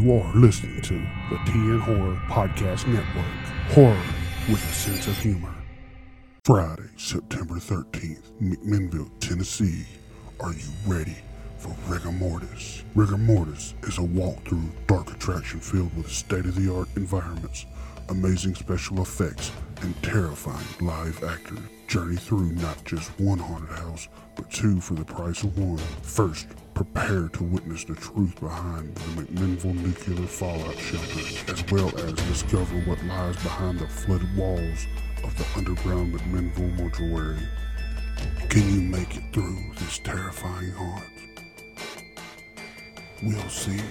You are listening to the TN Horror Podcast Network. Horror with a sense of humor. Friday, September 13th, McMinnville, Tennessee. Are you ready for Rigor Mortis? Rigor Mortis is a walk-through dark attraction filled with state-of-the-art environments, amazing special effects, and terrifying live actors. Journey through not just one haunted house, but two for the price of one. First, prepare to witness the truth behind the McMinnville nuclear fallout shelter, as well as discover what lies behind the flooded walls of the underground McMinnville mortuary. Can you make it through this terrifying haunt? We'll see.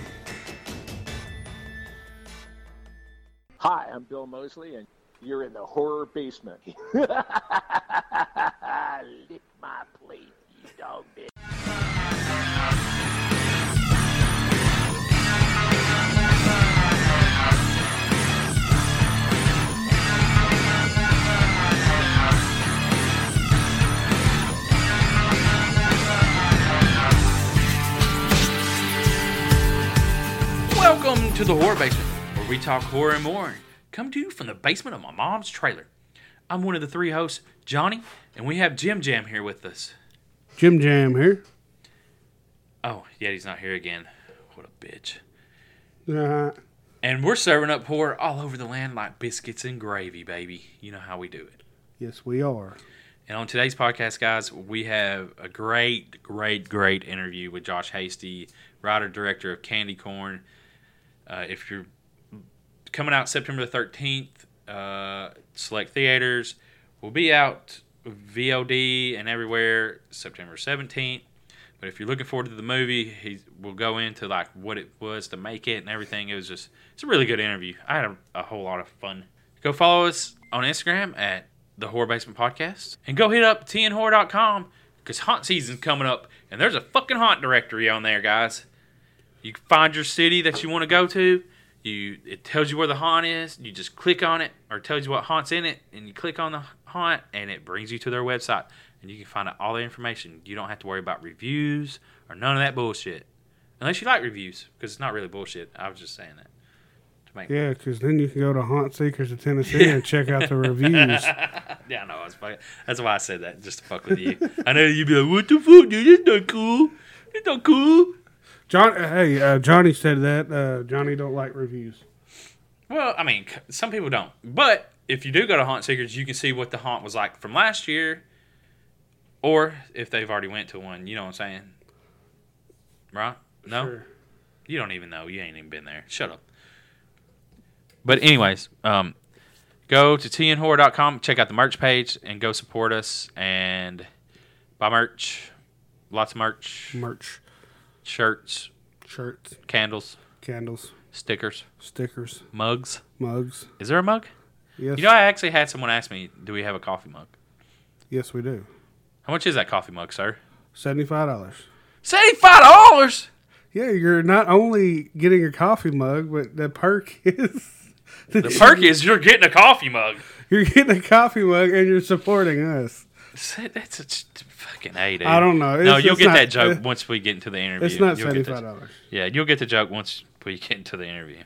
Hi, I'm Bill Moseley, and you're in the horror basement. Lick my plate, you dog bitch. Welcome to the Horror Basement, where we talk horror and more. Come to you from the basement of my mom's trailer. I'm one of the three hosts, Johnny, and we have Jim Jam here with us. Jim Jam here. Oh, yet he's not here again. What a bitch. Uh, And we're serving up horror all over the land like biscuits and gravy, baby. You know how we do it. yes, we are. And on today's podcast, guys, we have a great, great, great interview with Josh Hasty, writer director of Candy Corn. Uh, if you're coming out September the 13th, uh, select theaters, we'll be out VOD and everywhere September 17th. But if you're looking forward to the movie, he will go into like what it was to make it and everything. It was just it's a really good interview. I had a, a whole lot of fun. Go follow us on Instagram at the Horror Basement Podcast and go hit up tnhorror.com because haunt season's coming up and there's a fucking haunt directory on there, guys. You can find your city that you want to go to. You it tells you where the haunt is. You just click on it, or it tells you what haunt's in it, and you click on the haunt, and it brings you to their website, and you can find out all the information. You don't have to worry about reviews or none of that bullshit, unless you like reviews, because it's not really bullshit. I was just saying that to make Yeah, because then you can go to Haunt Seekers of Tennessee and check out the reviews. Yeah, I know. I was fucking, that's why I said that just to fuck with you. I know you'd be like, "What the fuck, dude? It's not cool. It's not cool." John, hey, uh, Johnny said that. Uh, Johnny don't like reviews. Well, I mean, some people don't. But if you do go to Haunt Seekers, you can see what the haunt was like from last year, or if they've already went to one. You know what I'm saying? Right? No, Sure. you don't even know. You ain't even been there. Shut up. But anyways, um, go to tnhorror.com, check out the merch page, and go support us and buy merch. Lots of merch, Merch, shirts, shirts, candles, candles, stickers, stickers, mugs. mugs. Is there a mug? Yes, You know, I actually had someone ask me, "Do we have a coffee mug?" yes, we do. How much is that coffee mug, sir? Seventy-five dollars. Seventy-five dollars. Yeah, you're not only getting a coffee mug, but the perk is The perk is you're getting a coffee mug. you're getting a coffee mug and you're supporting us. That's a fucking dude. I don't know. no, you'll get not- that joke once we get into the interview. It's not seventy-five dollars. Yeah, you'll get the joke once we get into the interview.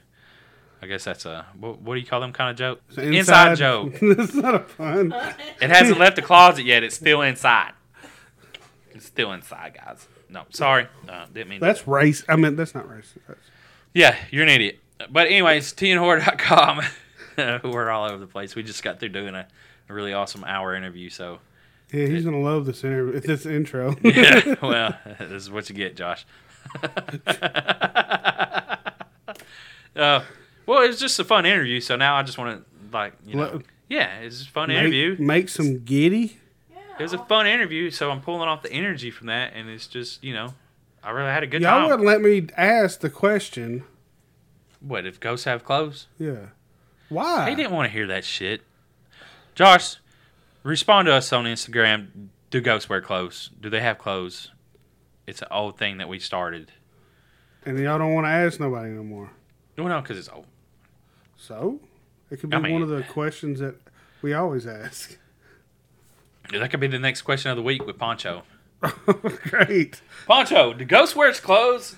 I guess that's a what, what do you call them kind of joke? Inside, joke. That's not a pun. It hasn't left the closet yet. It's still inside. It's still inside, guys. No, sorry, uh, didn't mean. That's race. I mean, that's not racist. That's, Yeah, you're an idiot. But anyways, tnhorror.com. We're all over the place. We just got through doing a, a really awesome hour interview. So, yeah, he's gonna love this interview. This intro. yeah, well, this is what you get, Josh. uh, well, it was just a fun interview. So now I just want to, like, you know, Let- yeah, it's a fun make, interview. make some giddy. Yeah, It was a fun interview. So I'm pulling off the energy from that. And it's just, you know, I really had a good time. Y'all wouldn't let me ask the question. What, if ghosts have clothes? Yeah. Why? They didn't want to hear that shit. Josh, respond to us on Instagram. Do ghosts wear clothes? Do they have clothes? It's an old thing that we started. And y'all don't want to ask nobody no more. No, no, because it's old. So it could be I mean- one of the questions that we always ask. That could be the next question of the week with Pancho. Great. Pancho, do ghosts wear clothes?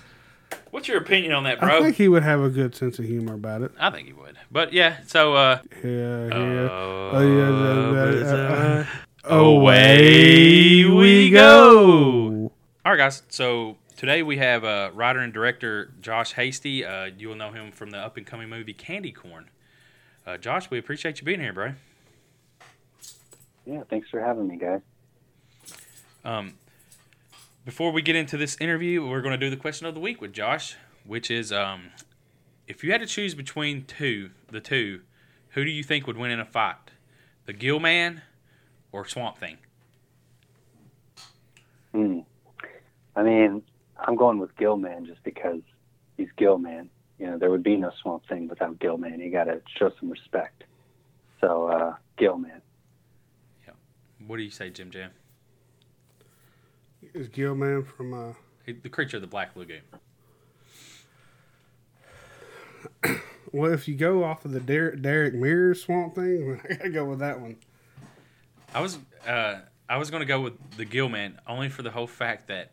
What's your opinion on that, bro? I think he would have a good sense of humor about it. I think he would. But yeah, so uh, Yeah, yeah. oh, Oh, yeah, that- that- uh, uh, away we go. All right, guys. So today we have uh, writer and director Josh Hasty. Uh, you will know him from the up and coming movie Candy Corn. Uh, Josh, we appreciate you being here, bro. Yeah, thanks for having me, guys. Um, before we get into this interview, we're going to do the question of the week with Josh, which is um, if you had to choose between two, the two, who do you think would win in a fight, the Gill Man or Swamp Thing? Hmm. I mean, I'm going with Gill Man just because he's Gill Man. You know, there would be no Swamp Thing without Gill Man. You got to show some respect. So, uh, Gill Man. Yeah. What do you say, Jim Jam? Is Gill Man from uh, He- The creature of the Black Lagoon. well, if you go off of the Derek, Derek Mears Swamp thing, I gotta go with that one. I was uh, I was going to go with the Gill Man only for the whole fact that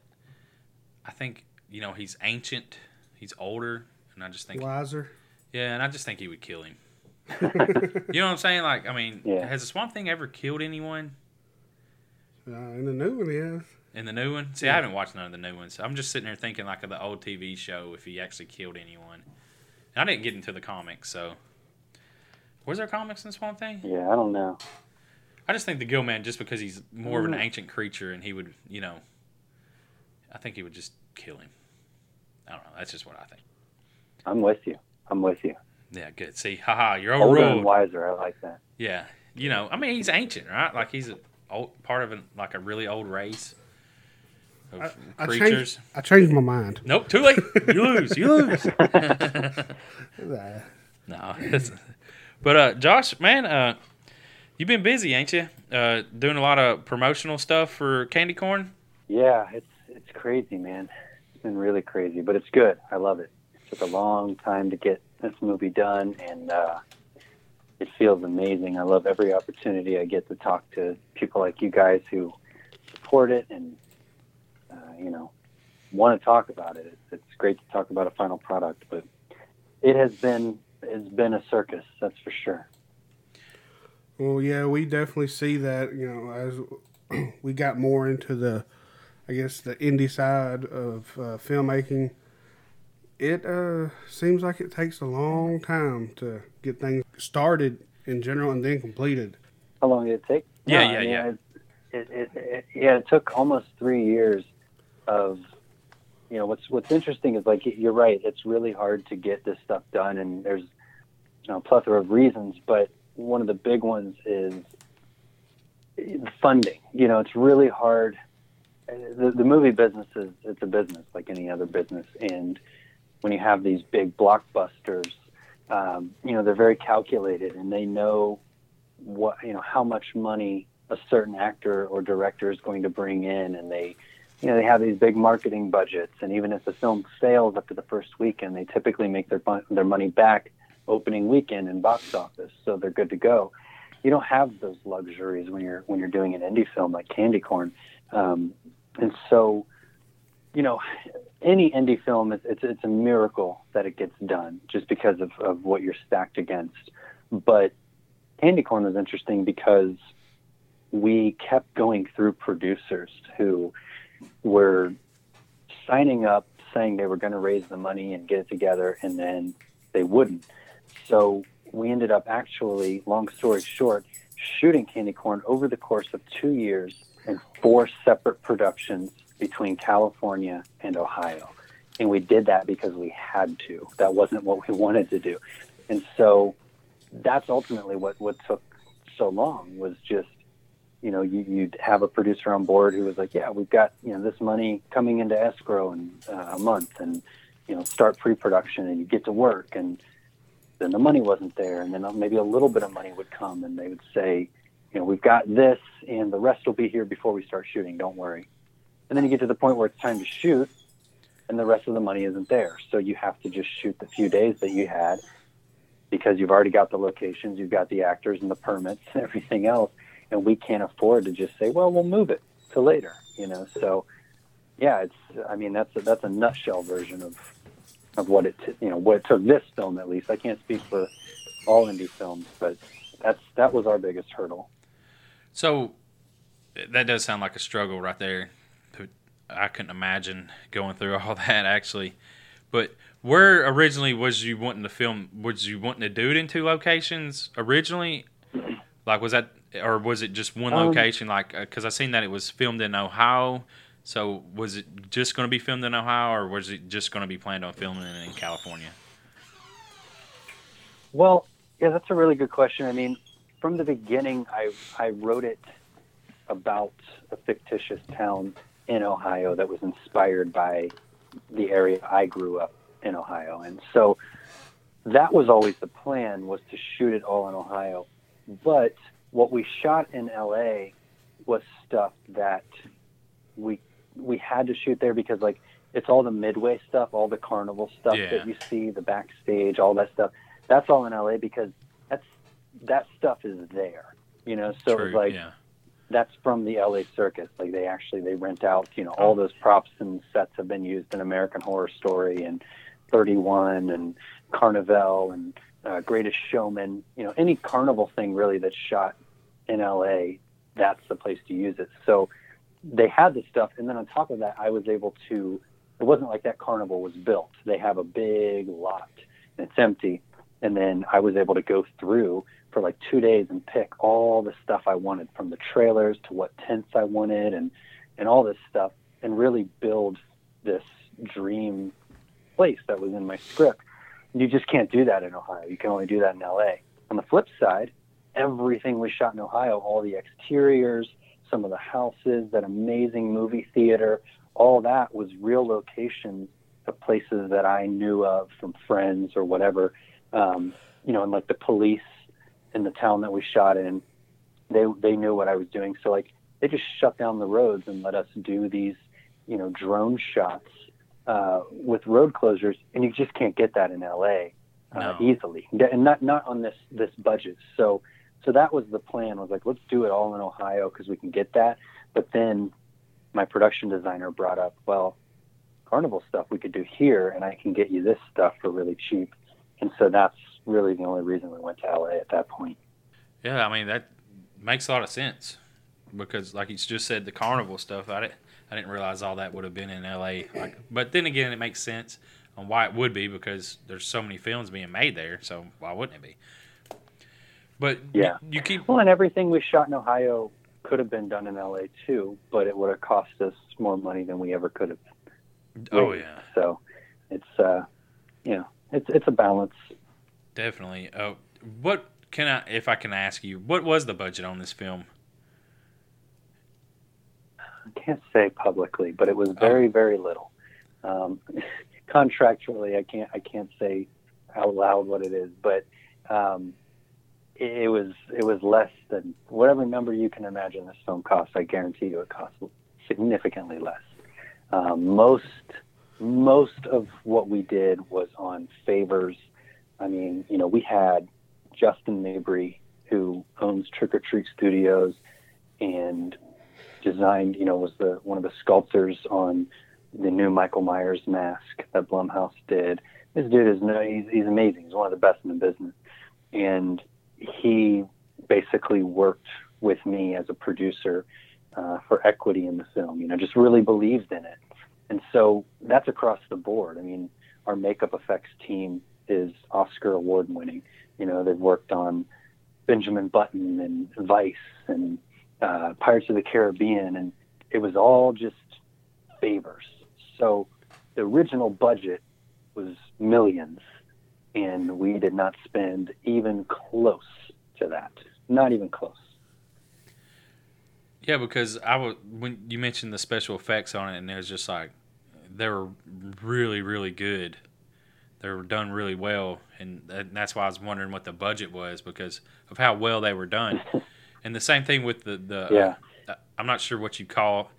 I think you know he's ancient, he's older, and I just think Wiser. yeah, and I just think he would kill him. you know what I'm saying? Like, I mean, Yeah. has the Swamp Thing ever killed anyone Uh, in the new one, yes. In the new one? See, I haven't watched none of the new ones. I'm just sitting there thinking like of the old TV show if he actually killed anyone. And I didn't get into the comics, so was there comics in Swamp Thing? Yeah, I don't know. I just think the Gill Man, just because he's more of an Mm. ancient creature, and he would, you know, I think he would just kill him. I don't know. That's just what I think. I'm with you. I'm with you. Yeah, good. See, haha, you're Older and overruled. wiser. I like that. Yeah, you know, I mean, he's ancient, right? Like he's a old, part of an, like a really old race of I, I changed, I changed my mind. Nope, too late. You lose. You lose. No, but uh, Josh, man, uh, you've been busy, ain't you? Uh, doing a lot of promotional stuff for Candy Corn. Yeah, it's it's crazy, man. It's been really crazy, but it's good. I love it. It took a long time to get this movie done, and uh, it feels amazing. I love every opportunity I get to talk to people like you guys who support it and you know want to talk about it. It's, it's great to talk about a final product, but it has been it's been a circus, that's for sure. well, yeah, we definitely see that. You know, as we got more into the, I guess, the indie side of uh, filmmaking, it uh, seems like it takes a long time to get things started in general and then completed. How long did it take? Yeah, I yeah, mean, yeah. It, it, it, it, yeah, it took almost three years of, you know, what's what's interesting is like you're right. It's really hard to get this stuff done, and there's, you know, a plethora of reasons. But one of the big ones is funding. You know, it's really hard. The, the movie business is it's a business like any other business, and when you have these big blockbusters, um, you know, they're very calculated, and they know what you know how much money a certain actor or director is going to bring in and they you know they have these big marketing budgets and even if the film fails after the first weekend they typically make their their money back opening weekend in box office so they're good to go. You don't have those luxuries when you're when you're doing an indie film like candy corn. Um, and so you know any indie film it's, it's it's a miracle that it gets done just because of, of what you're stacked against. But Candy Corn was interesting because we kept going through producers who were signing up, saying they were going to raise the money and get it together, and then they wouldn't. So we ended up actually, long story short, shooting Candy Corn over the course of two years in four separate productions between California and Ohio. And we did that because we had to. That wasn't what we wanted to do. And so that's ultimately what, what took so long was just, you know, you, you'd have a producer on board who was like, yeah, we've got, you know, this money coming into escrow in uh, a month and, you know, start pre-production and you get to work. And then the money wasn't there. And then maybe a little bit of money would come and they would say, you know, we've got this and the rest will be here before we start shooting. Don't worry. And then you get to the point where it's time to shoot and the rest of the money isn't there. So you have to just shoot the few days that you had because you've already got the locations, you've got the actors and the permits and everything else, and we can't afford to just say, well, we'll move it to later, you know. So, yeah, it's I mean that's a, that's a nutshell version of of what it t- you know what it took this film at least. I can't speak for all indie films, but that's that was our biggest hurdle. So that does sound like a struggle right there. I couldn't imagine going through all that actually. But where originally was you wanting to film? Was you wanting to do it in two locations originally? Like was that, or was it just one Um, location? Like because I seen that it was filmed in Ohio. So was it just going to be filmed in Ohio, or was it just going to be planned on filming it in California? Well, yeah, that's a really good question. I mean, from the beginning, I I wrote it about a fictitious town in Ohio that was inspired by the area I grew up in Ohio, and so that was always the plan was to shoot it all in Ohio. But what we shot in LA was stuff that we we had to shoot there because like it's all the midway stuff, all the carnival stuff Yeah. that you see, the backstage, all that stuff. That's all in LA because that's that stuff is there. You know, so True. like yeah. that's from the LA circus. Like they actually they rent out, you know, all those props and sets have been used in American Horror Story and 31 and Carnival and uh, Greatest Showman. You know, any carnival thing really that's shot in LA, that's the place to use it. So they had the stuff, and then on top of that, I was able to. It wasn't like that carnival was built. They have a big lot and it's empty, and then I was able to go through for like two days and pick all the stuff I wanted from the trailers to what tents I wanted and and all this stuff and really build this dream place that was in my script. You just can't do that in Ohio. You can only do that in LA. On the flip side, everything was shot in Ohio, all the exteriors, some of the houses, that amazing movie theater, all that was real locations of places that I knew of from friends or whatever. Um, you know, and like the police in the town that we shot in, they they knew what I was doing. So like they just shut down the roads and let us do these, you know, drone shots uh, with road closures, and you just can't get that in LA uh, No. easily, and not not on this this budget. So so that was the plan. I was like let's do it all in Ohio because we can get that. But then my production designer brought up, well, carnival stuff we could do here, and I can get you this stuff for really cheap. And so that's really the only reason we went to LA at that point. Yeah, I mean that makes a lot of sense because, like you just said, the carnival stuff. I didn't, I didn't realize all that would have been in L.A. Like, but then again, it makes sense on why it would be because there's so many films being made there. So why wouldn't it be? But Yeah. you, keep Well, and everything we shot in Ohio could have been done in LA too, but it would have cost us more money than we ever could have. oh raised. yeah, So it's uh, you know, it's it's a balance. definitely. Uh, what can I, if I can ask you, what was the budget on this film? I can't say publicly, but it was very very little. Um, contractually, I can't I can't say out loud what it is, but um, it, was it was less than whatever number you can imagine this film cost. I guarantee you, it cost significantly less. Um, most most of what we did was on favors. I mean, you know, we had Justin Mabry, who owns Trick or Treat Studios, and designed, you know, was the one of the sculptors on the new Michael Myers mask that Blumhouse did. This dude is no, he's, he's amazing. He's one of the best in the business, and he basically worked with me as a producer uh, for equity in the film. You know, just really believed in it, and so that's across the board. I mean, our makeup effects team is Oscar award winning. You know, they've worked on Benjamin Button and Vice and uh, Pirates of the Caribbean, and it was all just favors. So the original budget was millions, and we did not spend even close to that. Not even close. Yeah, because I was when you mentioned the special effects on it, and it was just like they were really, really good. They were done really well, and that's why I was wondering what the budget was because of how well they were done. and the same thing with the the Yeah. uh, I'm not sure what you call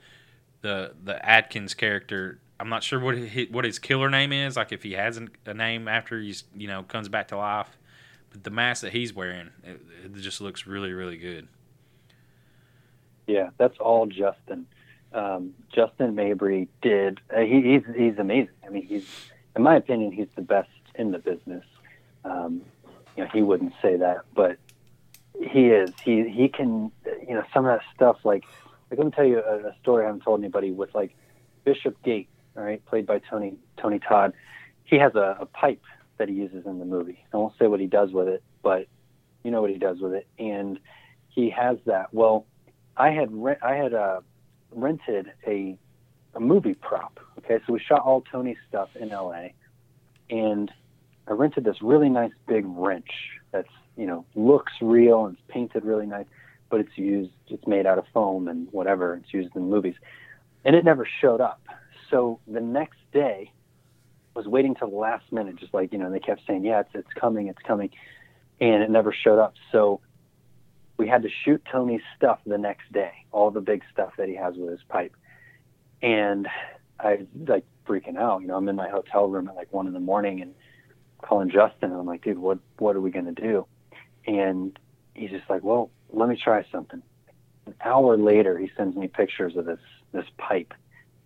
the the Atkins character. I'm not sure what he, what his killer name is. Like if he has a name after he's you know comes back to life, but the mask that he's wearing, it, it just looks really, really good. Yeah, that's all Justin. Um, Justin Mabry did. Uh, he, he's he's amazing. I mean, he's in my opinion, he's the best in the business. Um, you know, he wouldn't say that, but he is. He he can. You know, some of that stuff. Like, let me tell you a, a story I haven't told anybody with like Bishop Gate, all right, played by Tony Tony Todd. He has a, a pipe that he uses in the movie. I won't say what he does with it, but you know what he does with it, and he has that. Well, I had re- I had uh, rented a a movie prop. Okay, so we shot all Tony's stuff in L.A. and I rented this really nice big wrench that's you know looks real and it's painted really nice, but it's used it's made out of foam and whatever it's used in movies, and it never showed up. So the next day, was waiting till the last minute, just like you know they kept saying yeah it's it's coming it's coming, and it never showed up. So we had to shoot Tony's stuff the next day, all the big stuff that he has with his pipe. And I was like freaking out, you know, I'm in my hotel room at like one in the morning and calling Justin and I'm like, dude, what what are we gonna do? And he's just like, Well, let me try something. An hour later he sends me pictures of this this pipe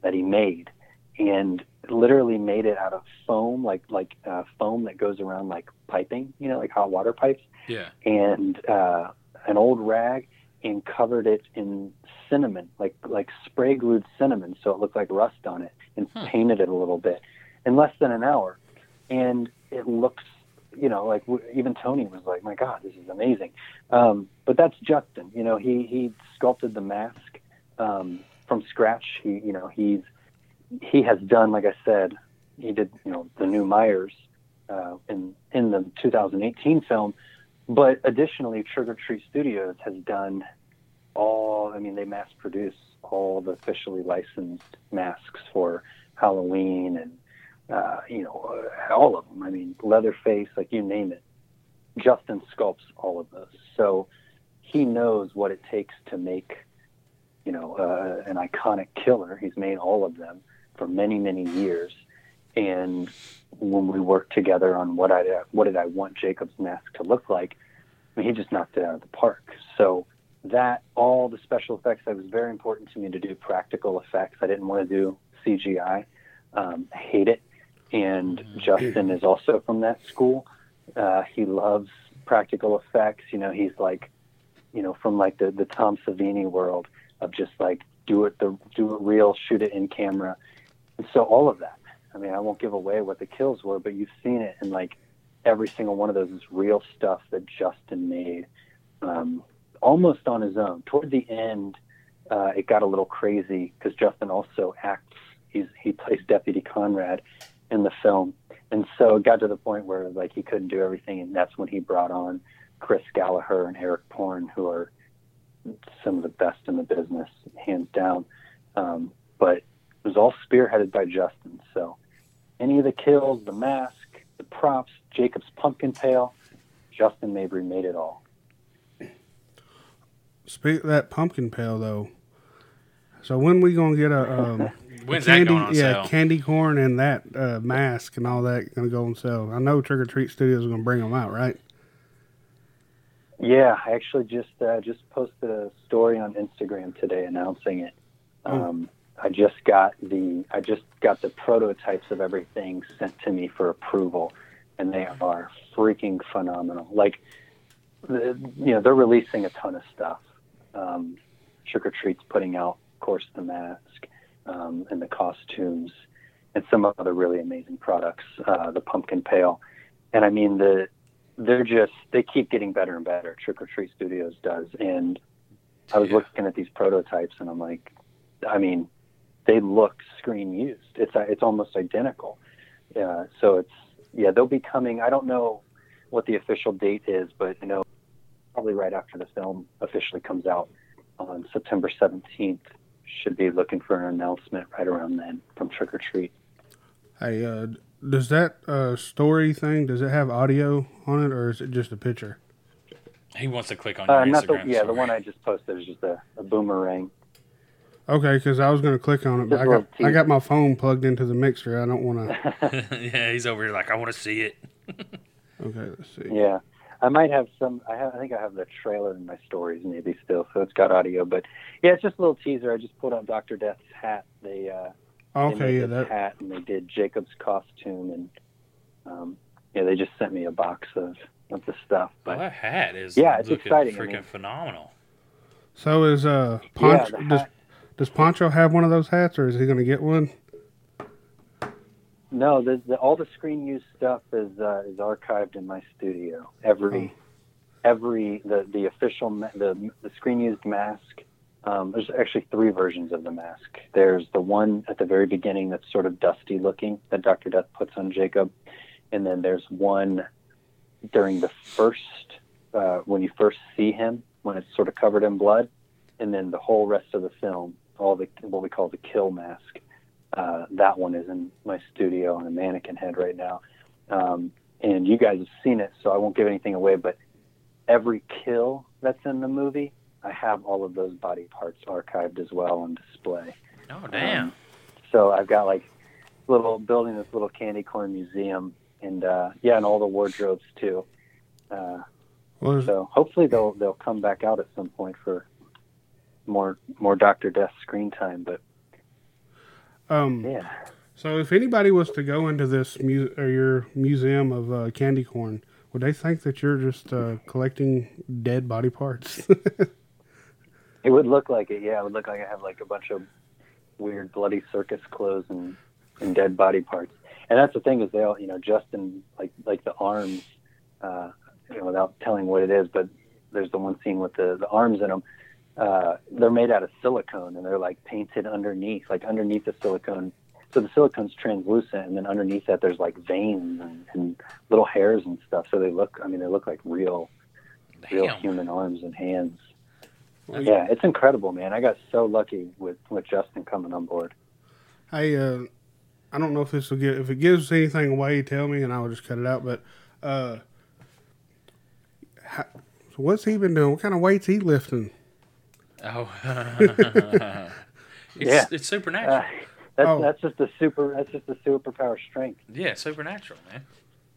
that he made and literally made it out of foam, like like uh, foam that goes around like piping, you know, like hot water pipes. Yeah. And uh, an old rag and covered it in cinnamon, like like spray glued cinnamon, so it looked like rust on it, and Hmm. painted it a little bit in less than an hour, and it looks, you know, like even Tony was like, "My God, this is amazing." Um, but that's Justin. You know, he he sculpted the mask um, from scratch. He you know he's he has done, like I said, he did you know the new Myers uh, in in the 2018 film. But additionally, Trick or Treat Studios has done all, I mean, they mass produce all the officially licensed masks for Halloween and, uh, you know, uh, all of them. I mean, Leatherface, like you name it. Justin sculpts all of those. So he knows what it takes to make, you know, uh, an iconic killer. He's made all of them for many, many years. And when we worked together on what I what did I want Jacob's mask to look like, I mean, he just knocked it out of the park. So that all the special effects that was very important to me to do practical effects. I didn't want to do CGI. Um, I hate it. And Justin is also from that school. Uh, he loves practical effects. You know, he's like, you know, from like the the Tom Savini world of just like do it the do it real, shoot it in camera. And so all of that. I mean, I won't give away what the kills were, but you've seen it, and like every single one of those is real stuff that Justin made, um, almost on his own. Toward the end, uh, it got a little crazy because Justin also acts. He's he plays Deputy Conrad in the film, and so it got to the point where like he couldn't do everything, and that's when he brought on Chris Gallagher and Eric Porn, who are some of the best in the business, hands down. Um, but was all spearheaded by Justin. So any of the kills, the mask, the props, Jacob's pumpkin pail, Justin Mabry made it all. Speak that pumpkin pail though. So when we gonna get a um, When's candy? that going on yeah, sale? candy corn and that uh, mask and all that gonna go on sale. I know Trick or Treat Studios are gonna bring them out, right? Yeah, I actually just uh, just posted a story on Instagram today announcing it. Um, I just got the I just got the prototypes of everything sent to me for approval, and they are freaking phenomenal. Like, the, you know, they're releasing a ton of stuff. Um, Trick or Treat's putting out, of course, the mask um, and the costumes, and some other really amazing products. Uh, the pumpkin pail, and I mean the they're just they keep getting better and better. Trick or Treat Studios does, and I was Yeah. looking at these prototypes, and I'm like, I mean, they look screen used. It's it's almost identical. Uh, so it's yeah, they'll be coming. I don't know what the official date is, but you know, probably right after the film officially comes out on September 17th. Should be looking for an announcement right around then from Trick or Treat. Hey, uh, does that uh, story thing does it have audio on it or is it just a picture? He wants to click on your Uh, not the Instagram yeah, the one I just posted is just a, a boomerang. Okay, because I was gonna click on it, but Just I a got I got my phone plugged into the mixer. I don't want to. yeah, he's over here like I want to see it. Okay, let's see. Yeah, I might have some. I have. I think I have the trailer in my stories maybe still, so it's got audio. But yeah, it's just a little teaser. I just pulled out Doctor Death's hat. They uh, They Okay, made yeah, that. hat and they did Jacob's costume and um, yeah, they just sent me a box of of the stuff. Well, But that hat is Yeah, it's looking exciting, I freaking mean- phenomenal. So is uh yeah, Pancho the does, hat, does Pancho have one of those hats, or is he going to get one? no, the, the all the screen use stuff is uh, is archived in my studio. Every every the the official ma- the the screen used mask. Um, there's actually three versions of the mask. There's the one at the very beginning that's sort of dusty looking that Doctor Death puts on Jacob, and then there's one during the first uh, when you first see him when it's sort of covered in blood, and then the whole rest of the film, all the what we call the kill mask. Uh, that one is in my studio on a mannequin head right now, um, and you guys have seen it, so I won't give anything away. But every kill that's in the movie, I have all of those body parts archived as well on display. Oh damn! Um, so I've got like little building this little candy corn museum, and uh, yeah, and all the wardrobes too. Uh, Well, so hopefully they'll they'll come back out at some point for more more Doctor Death screen time. But um, yeah, so if anybody was to go into this mu- or your museum of uh, candy corn, would they think that you're just uh, collecting dead body parts? it would look like it. Yeah, it would look like I have like a bunch of weird bloody circus clothes and and dead body parts. And that's the thing is they all you know Justin like like the arms. Uh, you know, without telling what it is, but there's the one scene with the, the arms in them. Uh, they're made out of silicone and they're like painted underneath, like underneath the silicone. So the silicone's translucent, and then underneath that there's like veins and, and little hairs and stuff. So they look, I mean, they look like real, real human arms and hands. Well, Yeah, it's incredible, man. I got so lucky with with Justin coming on board. Hey, uh, I don't know if this will get if it gives anything away. Tell me, and I will just cut it out. But uh, how, so what's he been doing? What kind of weights he lifting? Oh, it's, Yeah. it's supernatural. Uh, that's Oh. that's just a super that's just a superpower strength. yeah, supernatural, man.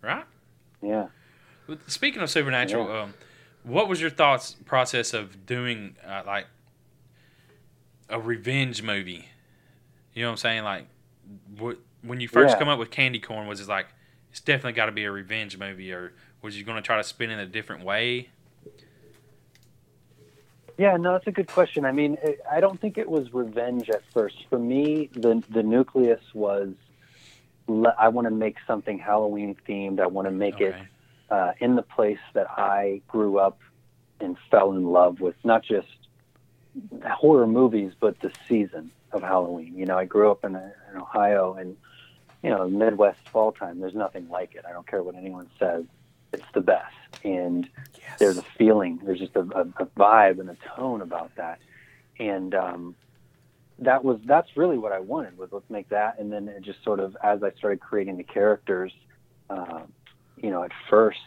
Right? Yeah. Speaking of supernatural, um, what was your thoughts process of doing uh, like a revenge movie? You know what I'm saying? Like, what when you first Yeah. come up with Candy Corn, was it like it's definitely got to be a revenge movie, or was you going to try to spin it in a different way? Yeah, no, that's a good question. I mean, it, I don't think it was revenge at first. For me, the the nucleus was le- I want to make something Halloween themed. I want to make it uh, in the place that I grew up and fell in love with, not just horror movies, but the season of Halloween. You know, I grew up in, in Ohio and, you know, Midwest fall time, there's nothing like it. I don't care what anyone says. It's the best. And there's a feeling, there's just a, a, a vibe and a tone about that. And, um, that was that's really what I wanted was let's make that and then it just sort of as I started creating the characters um, you know, at first,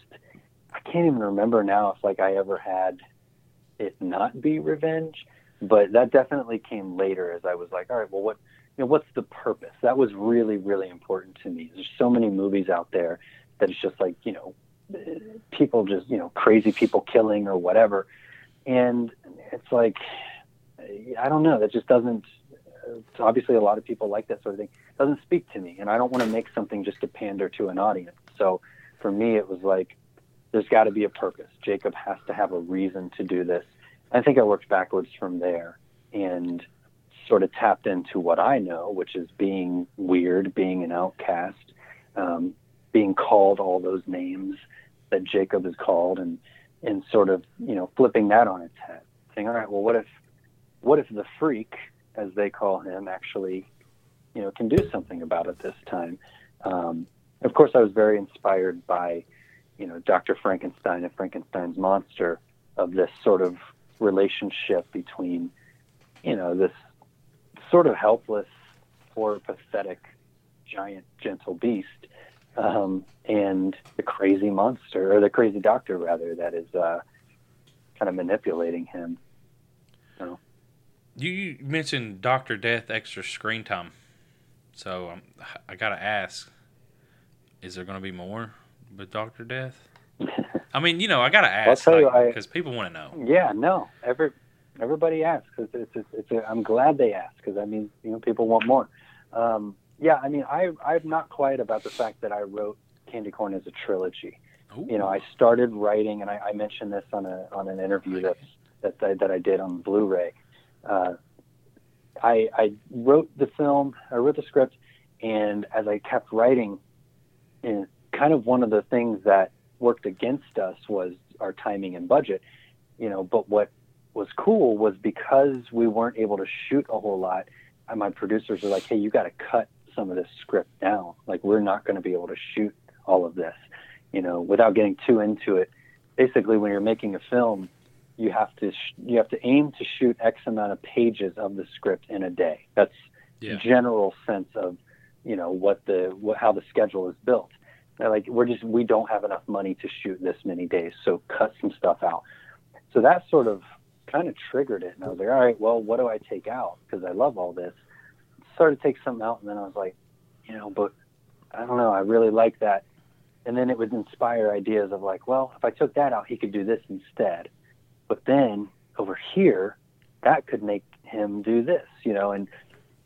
I can't even remember now if like I ever had it not be revenge, but that definitely came later as I was like, all right, well, what, you know, what's the purpose? That was really, really important to me. There's so many movies out there that it's just like, you know, people just, you know, crazy people killing or whatever. And it's like, I don't know, that just doesn't, obviously a lot of people like that sort of thing. It doesn't speak to me. And I don't want to make something just to pander to an audience. So, for me, it was like, there's got to be a purpose. Jacob has to have a reason to do this. I think I worked backwards from there and sort of tapped into what I know, which is being weird, being an outcast, um, being called all those names that Jacob is called, and and sort of you know flipping that on its head, saying, all right, well, what if what if the freak, as they call him, actually you know can do something about it this time? Um, of course, I was very inspired by, you know, Dr. Frankenstein and Frankenstein's monster of this sort of relationship between, you know, this sort of helpless or pathetic giant gentle beast um, and the crazy monster or the crazy doctor rather that is uh, kind of manipulating him. You, you mentioned Doctor Death extra screen time, so um, I gotta ask: Is there gonna be more with Doctor Death? I mean, you know, I gotta ask I- because people want to know. Yeah, no, every everybody asks. It's, it's, it's, it's a, I'm glad they ask because that means you know people want more. Um, yeah, I mean, I I'm not quiet about the fact that I wrote Candy Corn as a trilogy. Ooh. You know, I started writing, and I, I mentioned this on a on an interview that's that I, that I did on Blu-ray. Uh, I I wrote the film, I wrote the script, and as I kept writing, and kind of one of the things that worked against us was our timing and budget. You know, but what was cool was because we weren't able to shoot a whole lot. And my producers were like, "Hey, you got to cut some of this script down. Like, we're not going to be able to shoot all of this." You know, without getting too into it. Basically, when you're making a film, you have to sh- you have to aim to shoot X amount of pages of the script in a day. That's Yeah. general sense of you know what the what, how the schedule is built. They're like we're just we don't have enough money to shoot this many days, so cut some stuff out. So that sort of kind of triggered it, and I was like, all right, well, what do I take out? Because I love all this. Started to take something out, and then I was like, you know, but I don't know, I really like that. And then it would inspire ideas of like, well, if I took that out, he could do this instead. But then over here, that could make him do this, you know. And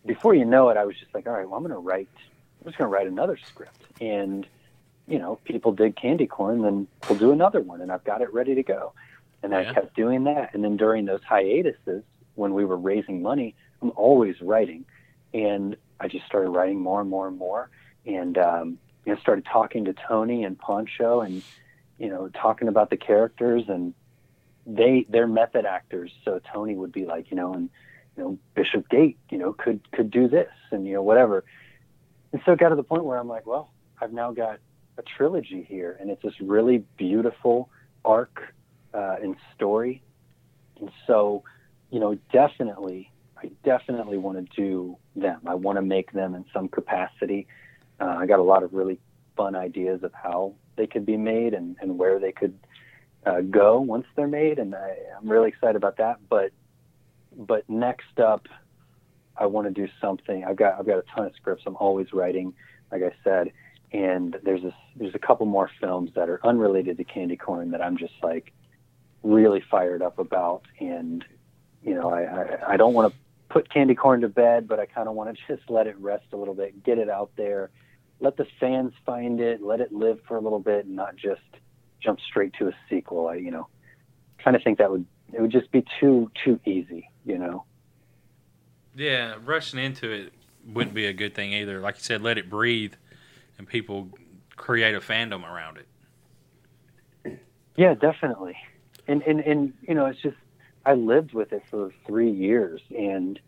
before you know it, I was just like, all right, well, I'm going to write. I'm just going to write another script. And you know, people dig candy corn, then we'll do another one, and I've got it ready to go. And Yeah. I kept doing that. And then during those hiatuses, when we were raising money, I'm always writing, and I just started writing more and more and more, and um, you know, started talking to Tony and Pancho, and you know, talking about the characters and they they're method actors. So tony would be like you know and you know bishop gate you know could could do this and you know whatever. And so it got to the point where i'm like well i've now got a trilogy here and it's this really beautiful arc uh, and story. And so you know definitely i definitely want to do them i want to make them in some capacity uh, i got a lot of really fun ideas of how they could be made and, and where they could uh, go once they're made, and I, I'm really excited about that. But but next up, I want to do something. I've got I've got a ton of scripts. I'm always writing, like I said, and there's this there's a couple more films that are unrelated to Candy Corn that I'm just like really fired up about, and you know I I, I don't want to put Candy Corn to bed, but I kind of want to just let it rest a little bit, get it out there, let the fans find it, let it live for a little bit, and not just jump straight to a sequel. I, you know, kind of think that would it would just be too too easy, you know. Yeah, rushing into it wouldn't be a good thing either. Like you said, let it breathe, and people create a fandom around it. Yeah, definitely. And and and you know, it's just I lived with it for three years, and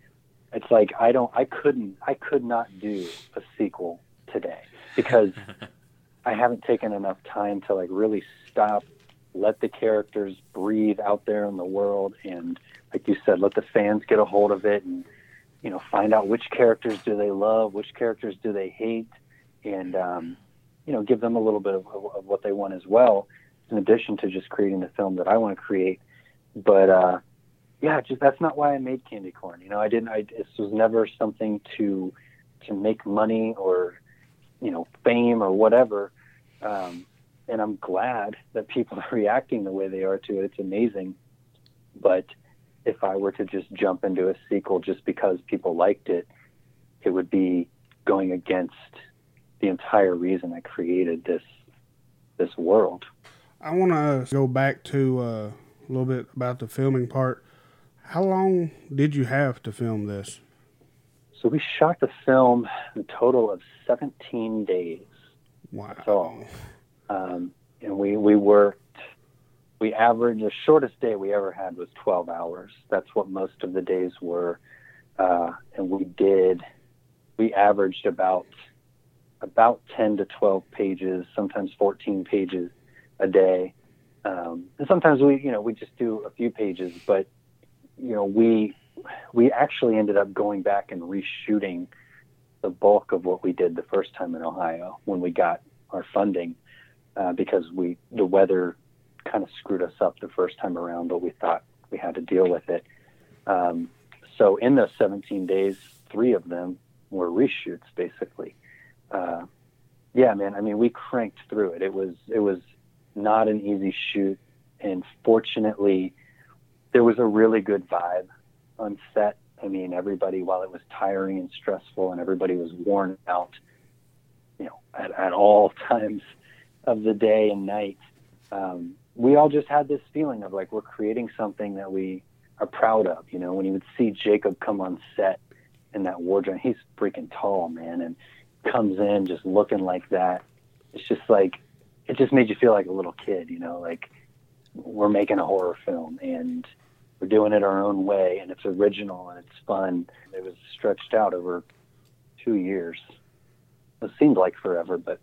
it's like I don't, I couldn't, I could not do a sequel today because I haven't taken enough time to like really stop, let the characters breathe out there in the world, and like you said, let the fans get a hold of it, and you know, find out which characters do they love, which characters do they hate, and um, you know, give them a little bit of, of, of what they want as well, in addition to just creating the film that I want to create. But uh, yeah, just that's not why I made Candy Corn. You know, I didn't. I this was never something to to make money or you know fame or whatever. Um, and I'm glad that people are reacting the way they are to it. It's amazing. But if I were to just jump into a sequel just because people liked it, it would be going against the entire reason I created this this world. I want to go back to uh, a little bit about the filming part. How long did you have to film this? So we shot the film a total of 17 days. Wow. all. Um, and we, we worked, we averaged, the shortest day we ever had was 12 hours. That's what most of the days were. Uh, and we did, we averaged about, about 10 to 12 pages, sometimes 14 pages a day. Um, and sometimes we, you know, we just do a few pages, but, you know, we, we actually ended up going back and reshooting the bulk of what we did the first time in Ohio when we got our funding uh, because we the weather kind of screwed us up the first time around, but we thought we had to deal with it. Um, so in those 17 days, three of them were reshoots, basically. Uh, yeah, man. I mean, we cranked through it. It was it was not an easy shoot, and fortunately, there was a really good vibe on set. I mean, everybody, while it was tiring and stressful and everybody was worn out, you know, at, at all times of the day and night, um, we all just had this feeling of like we're creating something that we are proud of. You know, when you would see Jacob come on set in that wardrobe, he's freaking tall, man, and comes in just looking like that. It's just like, it just made you feel like a little kid, you know, like we're making a horror film and we're doing it our own way and it's original and it's fun. It was stretched out over two years. It seemed like forever, but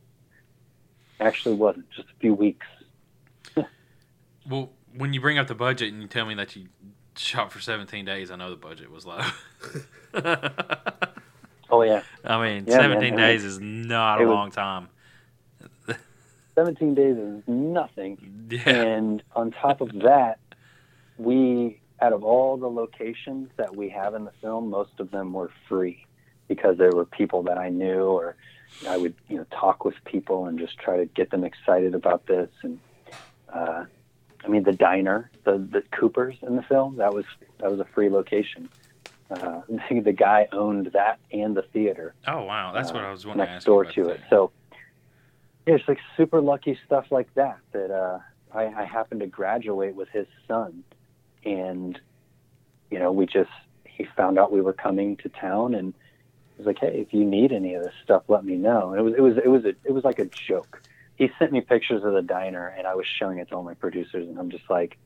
actually wasn't. Just a few weeks. well, when you bring up the budget and you tell me that you shot for 17 days, I know the budget was low. oh yeah. I mean, yeah, 17 man. days is not a long time. 17 days is nothing. Yeah. And on top of that, we out of all the locations that we have in the film, most of them were free because there were people that I knew or I would, you know, talk with people and just try to get them excited about this. And, uh, I mean, the diner, the, the Coopers in the film, that was, that was a free location. Uh, the guy owned that and the theater. Oh, wow. That's uh, what I was wondering. Next door to it. So yeah, it's like super lucky stuff like that, that, uh, I, I happened to graduate with his son and you know we just he found out we were coming to town and he was like hey if you need any of this stuff let me know. And it was it was it was a, it was like a joke. He sent me pictures of the diner and i was showing it to all my producers and i'm just like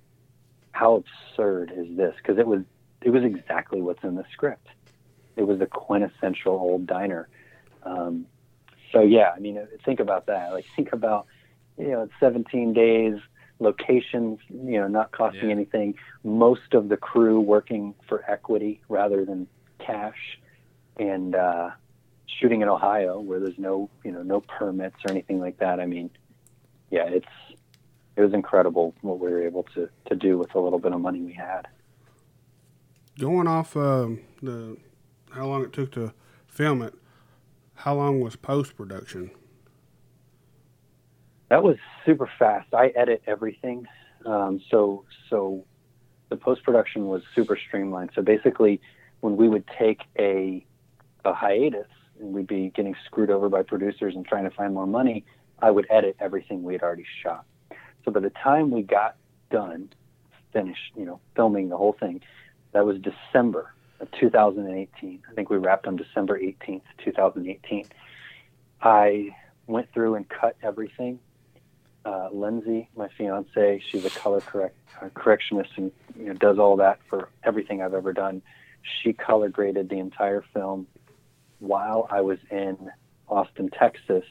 how absurd is this? Because it was it was exactly what's in the script. It was the quintessential old diner. Um, so yeah i mean think about that. Like think about you know it's 17 days locations, you know, not costing yeah. anything. Most of the crew working for equity rather than cash, and uh, shooting in Ohio where there's no, you know, no permits or anything like that. I mean, yeah, it's it was incredible what we were able to to do with a little bit of money we had. Going off um, the how long it took to film it, how long was post production? That was super fast. I edit everything, um, so so the post production was super streamlined. So basically, when we would take a a hiatus and we'd be getting screwed over by producers and trying to find more money, I would edit everything we had already shot. So by the time we got done, finished, you know, filming the whole thing, that was December of 2018. I think we wrapped on December 18th, 2018. I went through and cut everything uh, Lindsay, my fiance, she's a color correct uh, correctionist and you know, does all that for everything I've ever done. She color graded the entire film while I was in Austin, Texas,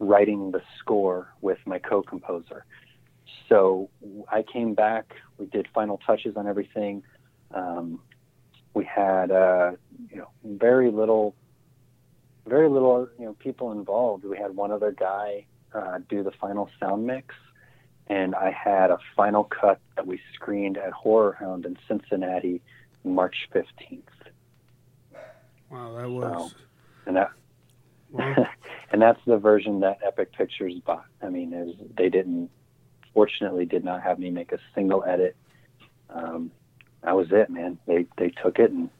writing the score with my co-composer. So I came back. We did final touches on everything. Um, we had uh, you know very little, very little you know people involved. We had one other guy uh, do the final sound mix, and I had a final cut that we screened at Horror Hound in Cincinnati, March fifteenth. Wow, that was. So, and that. and that's the version that Epic Pictures bought. I mean, is they didn't, fortunately, did not have me make a single edit. Um, that was it, man. They they took it and.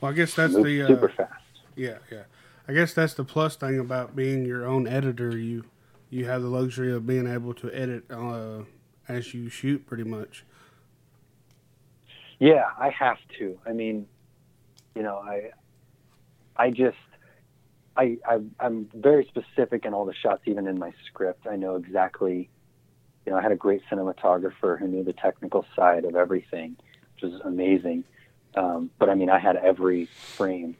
Well, I guess that's the uh, super fast. Yeah, yeah. I guess that's the plus thing about being your own editor. You you have the luxury of being able to edit uh, as you shoot, pretty much. Yeah, I have to. I mean, you know, I I just I, I I'm very specific in all the shots, even in my script. I know exactly. You know, I had a great cinematographer who knew the technical side of everything, which was amazing. Um, but I mean, I had every frame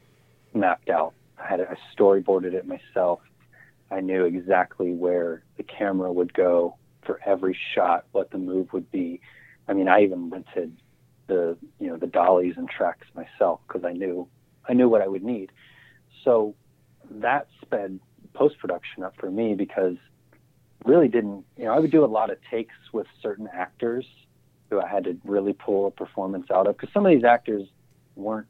mapped out I had storyboarded it myself. I knew exactly where the camera would go for every shot, what the move would be. I mean, I even rented the you know the dollies and tracks myself because I knew I knew what I would need. So that sped post production up for me because really didn't you know I would do a lot of takes with certain actors who I had to really pull a performance out of because some of these actors weren't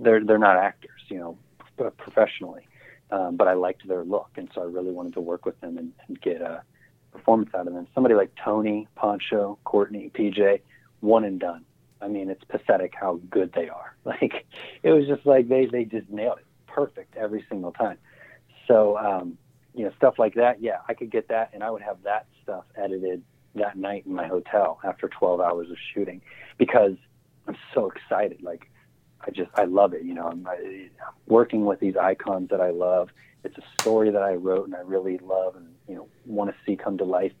they're they're not actors you know professionally, um, but I liked their look, and so I really wanted to work with them and, and get a performance out of them. Somebody like Tony, Pancho, Courtney, PJ, one and done. I, mean, it's pathetic how good they are. Like, it was just like they they just nailed it, perfect every single time. So, um, you know, stuff like that. Yeah, I could get that, and I would have that stuff edited that night in my hotel after 12 hours of shooting because I'm so excited. Like, I just I love it. You know, I'm, I, working with these icons that I love. It's a story that I wrote and I really love and you know want to see come to life.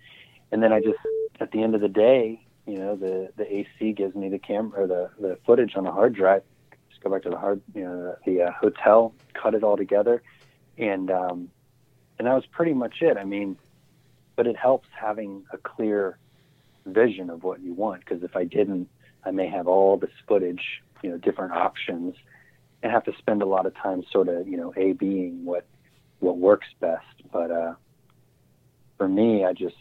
And then I just at the end of the day, you know, the the AC gives me the camera or the the footage on the hard drive. Just go back to the hard, you know, the uh, hotel, cut it all together, and um, and that was pretty much it. I mean, but it helps having a clear vision of what you want because if I didn't, I may have all this footage, you know, different options, and have to spend a lot of time sort of, you know, a being what what works best. But uh, for me, I just,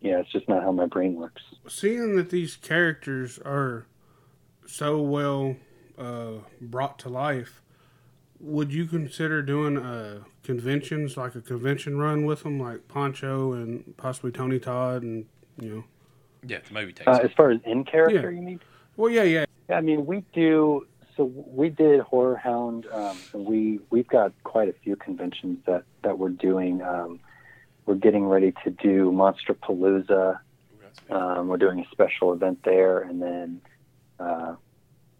yeah, it's just not how my brain works. Seeing that these characters are so well uh, brought to life, would you consider doing uh, conventions like a convention run with them, like Pancho and possibly Tony Todd, and you know? Yeah, the movie takes. Uh, as far as in character, Yeah. you mean? Well, yeah, yeah. Yeah, I mean, we do. So we did Horror Hound, um, we we've got quite a few conventions that that we're doing. Um, we're getting ready to do Monster Palooza. Um, we're doing a special event there, and then uh,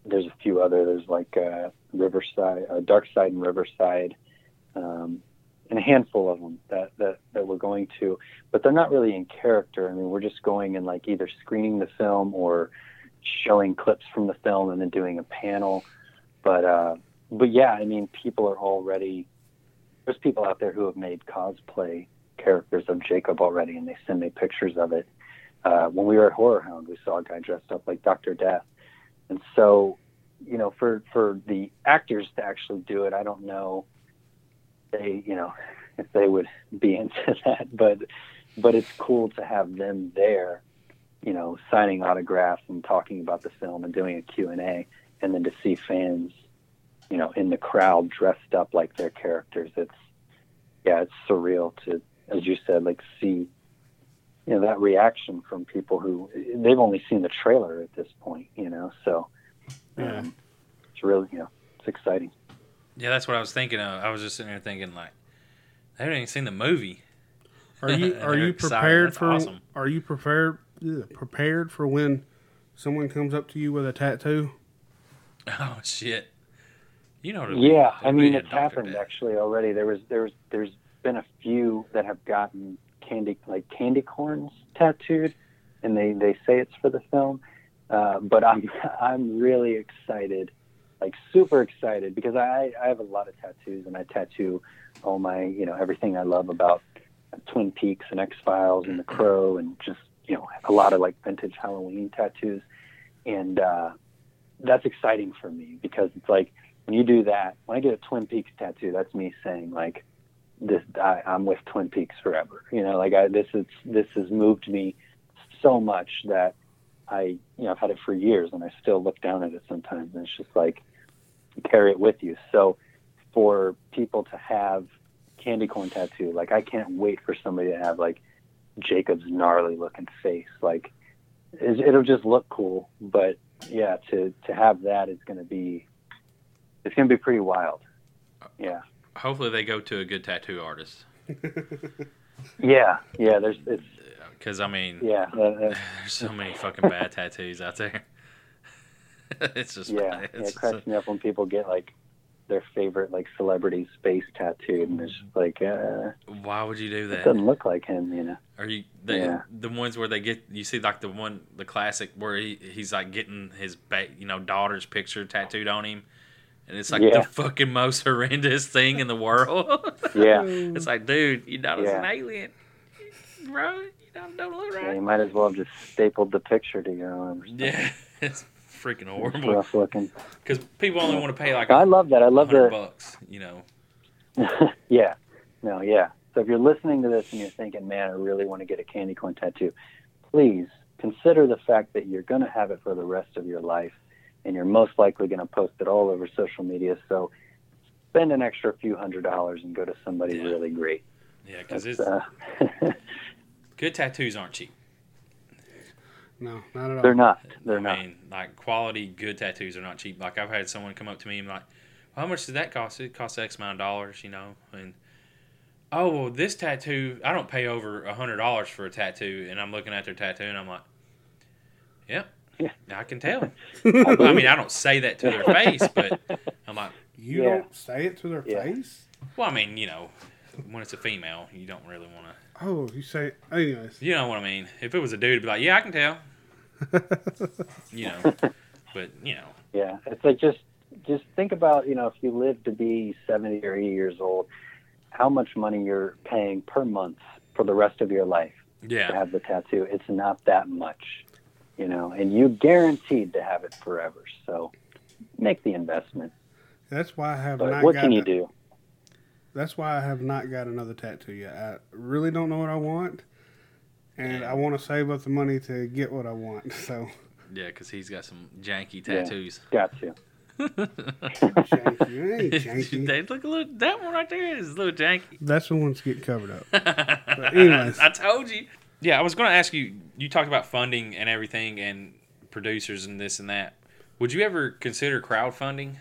there's a few other. There's like uh, Riverside, uh, Dark Side and Riverside, um, and a handful of them that, that that we're going to. But they're not really in character. I mean, we're just going and like either screening the film or showing clips from the film and then doing a panel. But uh, but yeah, I mean, people are already there's people out there who have made cosplay characters of Jacob already, and they send me pictures of it. Uh, when we were at Horror Hound, we saw a guy dressed up like Doctor Death, and so you know, for for the actors to actually do it, I don't know they you know if they would be into that, but but it's cool to have them there you know, signing autographs and talking about the film and doing a Q&A and then to see fans, you know, in the crowd dressed up like their characters. It's yeah, it's surreal to as you said like see you know that reaction from people who they've only seen the trailer at this point, you know. So Yeah. um, it's really, you know, it's exciting. Yeah, that's what I was thinking of. I was just sitting there thinking like, they haven't even seen the movie. Are you are you prepared That's for awesome. are you prepared ugh, prepared for when someone comes up to you with a tattoo? Oh shit! You know. What? Yeah, the I mean real it's happened Death. actually already. There was there's there's been a few that have gotten candy like candy corns tattooed, and they they say it's for the film. Uh, but I'm I'm really excited, like super excited because I I have a lot of tattoos and I tattoo all my you know everything I love about Twin Peaks and X Files and The Crow and just you know a lot of like vintage Halloween tattoos, and uh, that's exciting for me because it's like when you do that, when I get a Twin Peaks tattoo, that's me saying like, this I, I'm with Twin Peaks forever. You know, like I, this is this has moved me so much that I, you know, I've had it for years and I still look down at it sometimes and it's just like carry it with you. So for people to have candy corn tattoo, like I can't wait for somebody to have like Jacob's gnarly looking face. Like it'll just look cool, but yeah, to to have that is going to be it's going to be pretty wild. Yeah. Hopefully, they go to a good tattoo artist. Yeah, yeah. There's it's Because I mean, yeah, uh, there's so many fucking bad tattoos out there. it's just yeah. bad. yeah it cracks me up when people get like their favorite like celebrity face tattooed, and it's just like uh, why would you do that? it doesn't look like him, you know. Are you the Yeah. the ones where they get you see like the one the classic where he, he's like getting his ba- you know daughter's picture tattooed on him, and it's like Yeah. the fucking most horrendous thing in the world. Yeah, it's like, dude, you know it's an alien, bro. You don't don't look yeah. You might as well have just stapled the picture to your arm. Yeah, it's freaking horrible rough looking. because people only want to pay like I love that. I love hundred the bucks, you know. yeah. No, yeah. So if you're listening to this and you're thinking, man, I really want to get a candy corn tattoo, please consider the fact that you're going to have it for the rest of your life and you're most likely going to post it all over social media. So spend an extra few hundred dollars and go to somebody Yeah. really great. Yeah, because it's uh, good tattoos aren't cheap. No, not at all. They're not. They're I not. mean, like quality, good tattoos are not cheap. Like I've had someone come up to me and be like, "How much did that cost?" It costs X amount of dollars, you know. And oh well, this tattoo, I don't pay over a hundred dollars for a tattoo, and I'm looking at their tattoo and I'm like, "Yep, Yeah. I can tell." I mean, I don't say that to their face, but I'm like, You Yeah. don't say it to their Yeah. face. well, I mean, you know, when it's a female, you don't really want to. Oh, you say. Anyways, You know what I mean? If it was a dude, it'd be like, "Yeah, I can tell." You know, but you know, Yeah, it's like just just think about you know if you live to be seventy or eighty years old, how much money you're paying per month for the rest of your life yeah. to have the tattoo. It's not that much, you know, and you're guaranteed to have it forever. So make the investment. that's why I have But not what got. can you a- do? That's why I have not got another tattoo yet. I really don't know what I want, and I want to save up the money to get what I want. So, Yeah, because he's got some janky tattoos. Got to. janky, ain't janky. they look a little. That one right there is a little janky. That's the one's getting covered up. anyways. I told you. Yeah, I was going to ask you. You talked about funding and everything, and producers and this and that. Would you ever consider crowdfunding?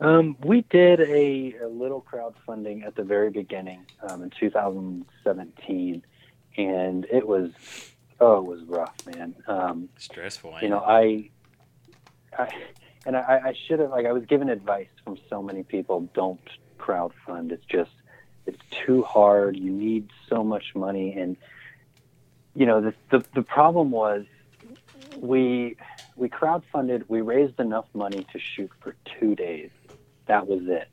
Um, we did a, a little crowdfunding at the very beginning um, in 2017, and it was oh, it was rough, man. Um, Stressful. You know. I, I and I, I should have like I was given advice from so many people. Don't crowdfund. It's just it's too hard. You need so much money, and you know the the, the problem was we we crowdfunded. We raised enough money to shoot for two days. That was it,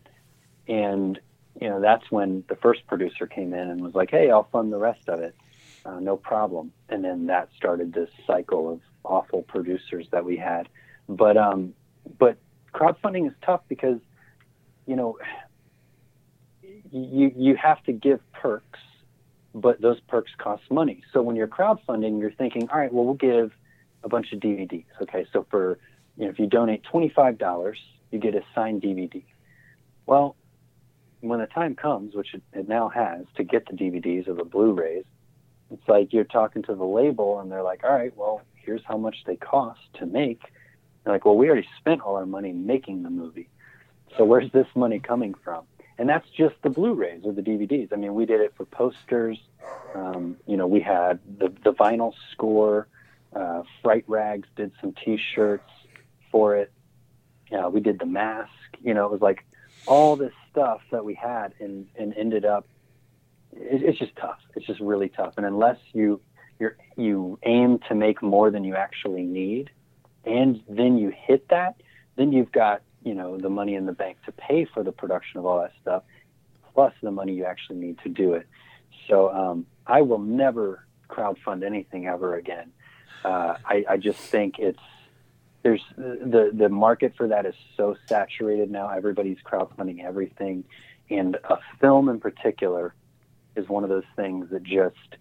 and you know that's when the first producer came in and was like, "Hey, I'll fund the rest of it." Uh, no problem. And then that started this cycle of awful producers that we had. But um, but crowdfunding is tough because you know you you have to give perks, but those perks cost money. So when you're crowdfunding, you're thinking, all right, well, we'll give a bunch of DVDs. Okay, so for you know, if you donate twenty five dollars, you get a signed DVD. Well, when the time comes, which it, now has, to get the DVDs or the Blu-rays, it's like you're talking to the label and they're like, all right, well, here's how much they cost to make. They're like, well, we already spent all our money making the movie. So where's this money coming from? And that's just the Blu-rays or the DVDs. I mean, we did it for posters. Um, you know, we had the, the vinyl score. Uh, Fright Rags did some T-shirts for it. Yeah, we did the mask. You know, it was like all this stuff that we had and, and ended up it, it's just tough. It's just really tough. And unless you you you aim to make more than you actually need, and then you hit that, then you've got you know the money in the bank to pay for the production of all that stuff, plus the money you actually need to do it. So um, I will never crowdfund anything ever again. Uh, I, I just think it's there's the the market for that is so saturated now. Everybody's crowdfunding everything, and a film in particular is one of those things that just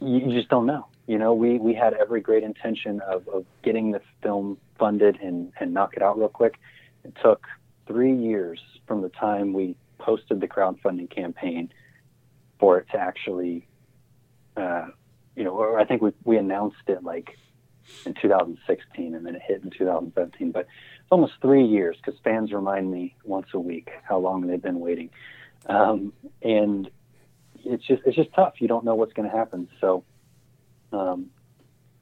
you, you just don't know. You know, we we had every great intention of, of getting the film funded and and knock it out real quick. It took three years from the time we posted the crowdfunding campaign for it to actually, uh, you know, or I think we we announced it like in 2016 and then it hit in 2017. But it's almost three years because fans remind me once a week how long they've been waiting, um, and it's just it's just tough. You don't know what's going to happen. So, um,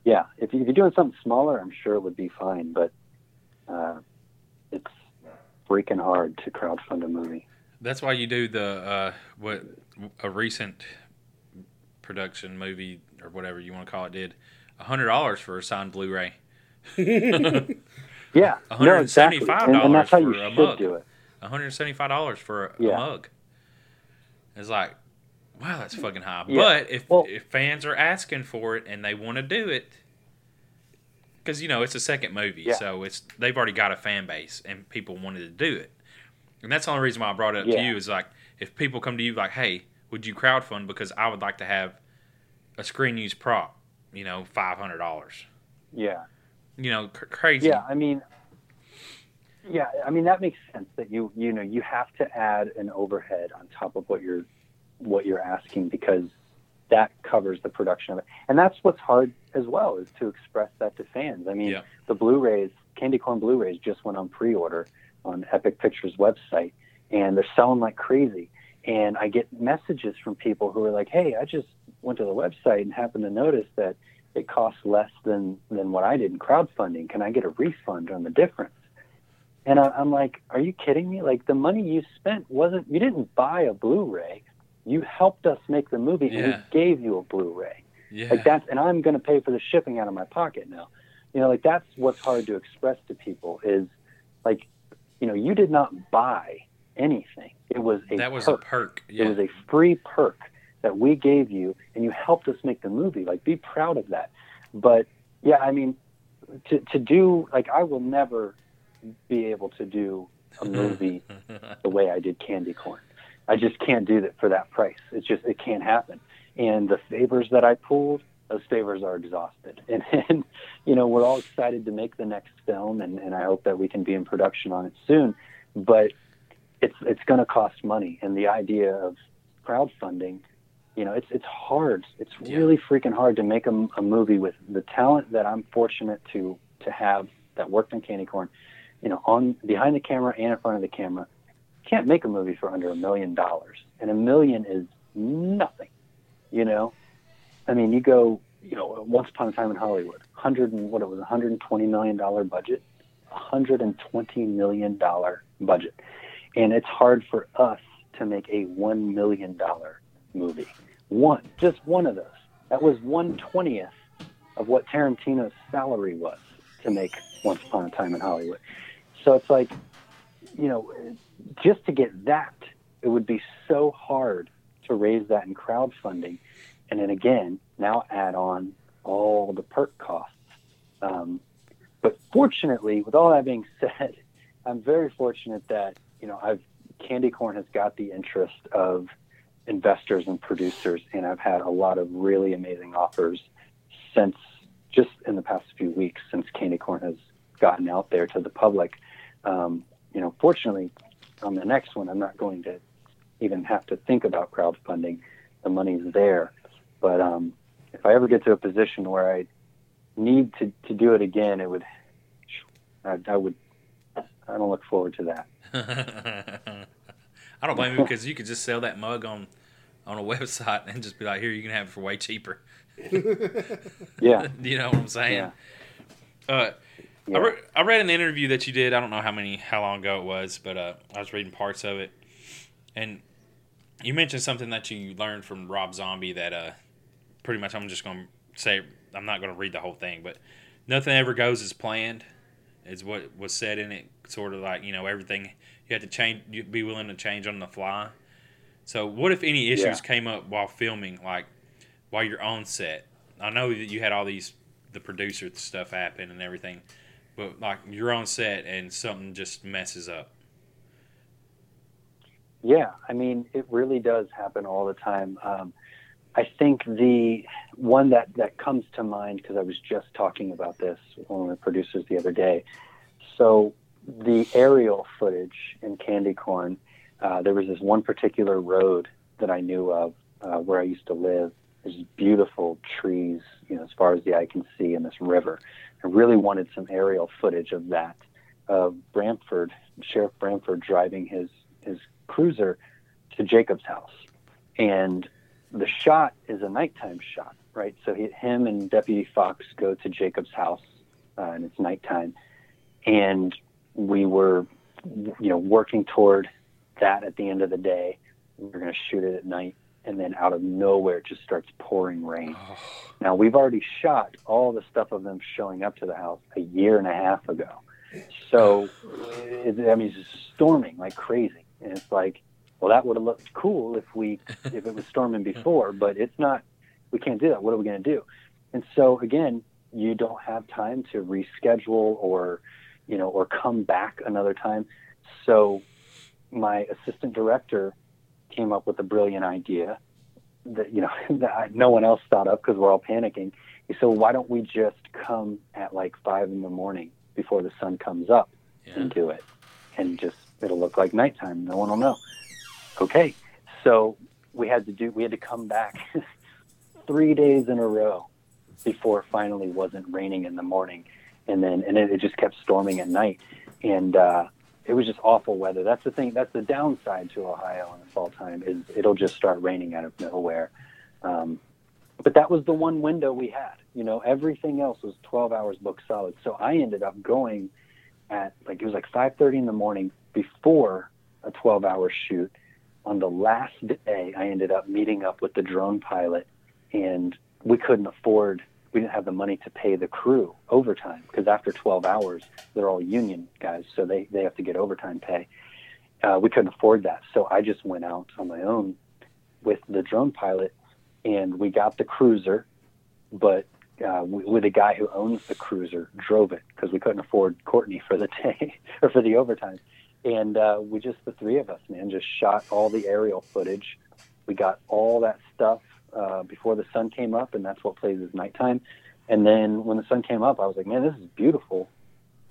yeah, if, you, if you're doing something smaller, I'm sure it would be fine. But uh, it's freaking hard to crowdfund a movie. That's why you do the uh, what a recent production movie or whatever you want to call it did hundred dollars for a signed Blu-ray. Yeah, no, exactly. $175 And, and that's how you for a should mug. do it. One hundred seventy-five dollars for a, a mug. It's like, wow, that's fucking high. Yeah. But if Well- if fans are asking for it and they want to do it, because you know it's a second movie, Yeah. so it's they've already got a fan base and people wanted to do it, and that's the only reason why I brought it up to you is like if people come to you like, hey, would you crowdfund because I would like to have a screen use prop, you know, five hundred dollars, Yeah. you know, cr- crazy. Yeah, I mean, yeah, I mean that makes sense that you you know you have to add an overhead on top of what you're what you're asking because that covers the production of it. And that's what's hard as well is to express that to fans. I mean, Yeah. the Blu-rays, Candy Corn Blu-rays just went on pre-order on Epic Pictures website and they're selling like crazy. And I get messages from people who are like, "Hey, I just went to the website and happened to notice that it costs less than than what I did in crowdfunding. Can I get a refund on the difference?" And I, I'm like, "Are you kidding me? Like the money you spent wasn't you didn't buy a Blu-ray. You helped us make the movie, and we gave you a Blu-ray. Yeah. Like that's, and I'm going to pay for the shipping out of my pocket now. You know, like that's what's hard to express to people is like, you know, you did not buy anything. It was a that was perk. a perk. It was a free perk that we gave you, and you helped us make the movie. Like, be proud of that. But yeah, I mean, to to do like I will never be able to do a movie the way I did Candy Corn. I just can't do that for that price. It's just it can't happen. And the favors that I pulled, those favors are exhausted. And, and you know, we're all excited to make the next film, and, and I hope that we can be in production on it soon. But it's it's going to cost money, and the idea of crowdfunding, you know, it's it's hard. It's Yeah. really freaking hard to make a, a movie with the talent that I'm fortunate to to have that worked on Candy Corn, you know, on behind the camera and in front of the camera. Can't make a movie for under a million dollars, and a million is nothing. You know, I mean, you go, you know, Once Upon a Time in Hollywood, hundred and what it was, a hundred and twenty million dollar budget, hundred and twenty million dollar budget, and it's hard for us to make a one million dollar movie. One, just one of those. That was one twentieth of what Tarantino's salary was to make Once Upon a Time in Hollywood. So it's like, you know, just to get that, it would be so hard to raise that in crowdfunding. And then again, now add on all the perk costs. Um, but fortunately, with all that being said, I'm very fortunate that, you know, I've Candy Corn has got the interest of investors and producers, and I've had a lot of really amazing offers since just in the past few weeks since Candy Corn has gotten out there to the public. Um, you know, fortunately, on the next one, I'm not going to even have to think about crowdfunding. The money's there. But um, if I ever get to a position where I need to, to do it again, it would, I, I would, I don't look forward to that. I don't blame you because you could just sell that mug on on a website and just be like, "Here, you can have it for way cheaper." Yeah. you know what I'm saying? Yeah. Uh, Yeah. I, re- I read an interview that you did. I don't know how many, how long ago it was, but uh, I was reading parts of it, and you mentioned something that you learned from Rob Zombie that uh, pretty much I'm just going to say I'm not going to read the whole thing, but nothing ever goes as planned, is what was said in it. Sort of like you know everything you had to change, you be willing to change on the fly. So what if any issues Yeah. came up while filming, like while you're on set? I know that you had all these the producer stuff happen and everything, but like you're on set and something just messes up. Yeah, I mean, it really does happen all the time. Um, I think the one that, that comes to mind, because I was just talking about this with one of the producers the other day. So, the aerial footage in Candy Corn, uh, there was this one particular road that I knew of uh, where I used to live. There's beautiful trees, you know, as far as the eye can see, and this river. I really wanted some aerial footage of that, of Bramford, Sheriff Bramford driving his his cruiser to Jacob's house. And the shot is a nighttime shot, right? So he, him and Deputy Fox go to Jacob's house, uh, and it's nighttime. And we were, you know, working toward that at the end of the day. We We're going to shoot it at night. And then out of nowhere, it just starts pouring rain. Oh. Now, we've already shot all the stuff of them showing up to the house a year and a half ago. So, it, I mean, it's just storming like crazy. And it's like, well, that would have looked cool if we, if it was storming before, but it's not, we can't do that. What are we going to do? And so, again, you don't have time to reschedule or, you know, or come back another time. So, my assistant director came up with a brilliant idea that you know that no one else thought of because we're all panicking. He said, well, "Why don't we just come at like five in the morning before the sun comes up Yeah. and do it, and just it'll look like nighttime. No one will know." Okay, so we had to do we had to come back three days in a row before it finally wasn't raining in the morning, and then and it, it just kept storming at night, and uh, it was just awful weather. That's the thing. That's the downside to Ohio in the fall time is it'll just start raining out of nowhere. Um, but that was the one window we had. You know, everything else was 12 hours booked solid. So I ended up going at like it was like 5:30 in the morning before a 12-hour shoot. On the last day, I ended up meeting up with the drone pilot, and we couldn't afford. We didn't have the money to pay the crew overtime because after 12 hours, they're all union guys, so they they have to get overtime pay. Uh, we couldn't afford that, so I just went out on my own with the drone pilot and we got the cruiser, but uh, with a guy who owns the cruiser drove it because we couldn't afford Courtney for the day or for the overtime, and uh, we just the three of us, man, just shot all the aerial footage. We got all that stuff uh, before the sun came up, and that's what plays as nighttime. And then when the sun came up, I was like, man, this is beautiful.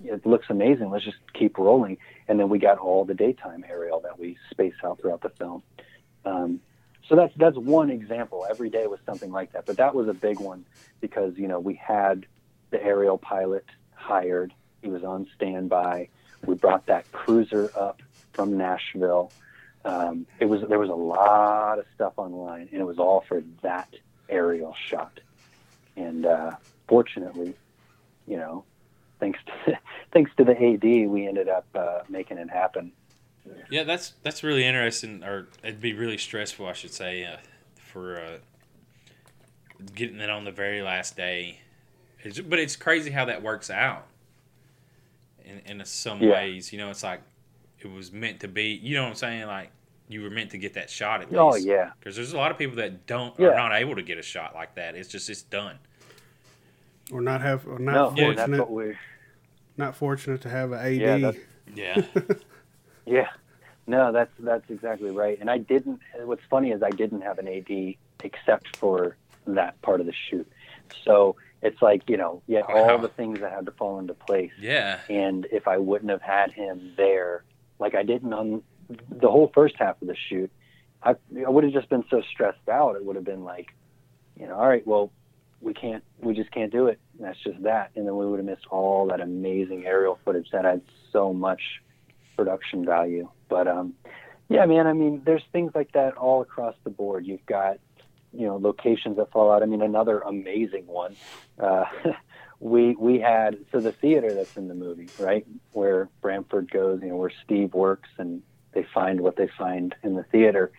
It looks amazing. Let's just keep rolling. And then we got all the daytime aerial that we space out throughout the film. Um, so that's that's one example. Every day was something like that, but that was a big one because you know we had the aerial pilot hired. He was on standby. We brought that cruiser up from Nashville. Um, it was there was a lot of stuff online, and it was all for that aerial shot. And uh, fortunately, you know, thanks to thanks to the AD, we ended up uh, making it happen. Yeah, that's that's really interesting, or it'd be really stressful, I should say, uh, for uh, getting it on the very last day. It's, but it's crazy how that works out. In in some Yeah. ways, you know, it's like it was meant to be. You know what I'm saying? Like you were meant to get that shot at oh, least. Oh yeah, Because there's a lot of people that don't Yeah. are not able to get a shot like that. It's just it's done. Or not have, or no, not and that's fortunate, what we. not fortunate to have an AD. Yeah, Yeah. Yeah, no, that's that's exactly right. And I didn't. What's funny is I didn't have an AD except for that part of the shoot. So it's like you know, yeah, Wow. all the things that had to fall into place. yeah. And if I wouldn't have had him there, like I didn't on the whole first half of the shoot, I, I would have just been so stressed out. It would have been like, you know, all right, well, we can't, we just can't do it. And that's just that. And then we would have missed all that amazing aerial footage that had so much production value. But um, yeah, man, I mean, there's things like that all across the board. You've got, you know, locations that fall out. I mean, another amazing one. Uh, we we had so the theater that's in the movie, right, where Bramford goes, you know, where Steve works, and they find what they find in the theater.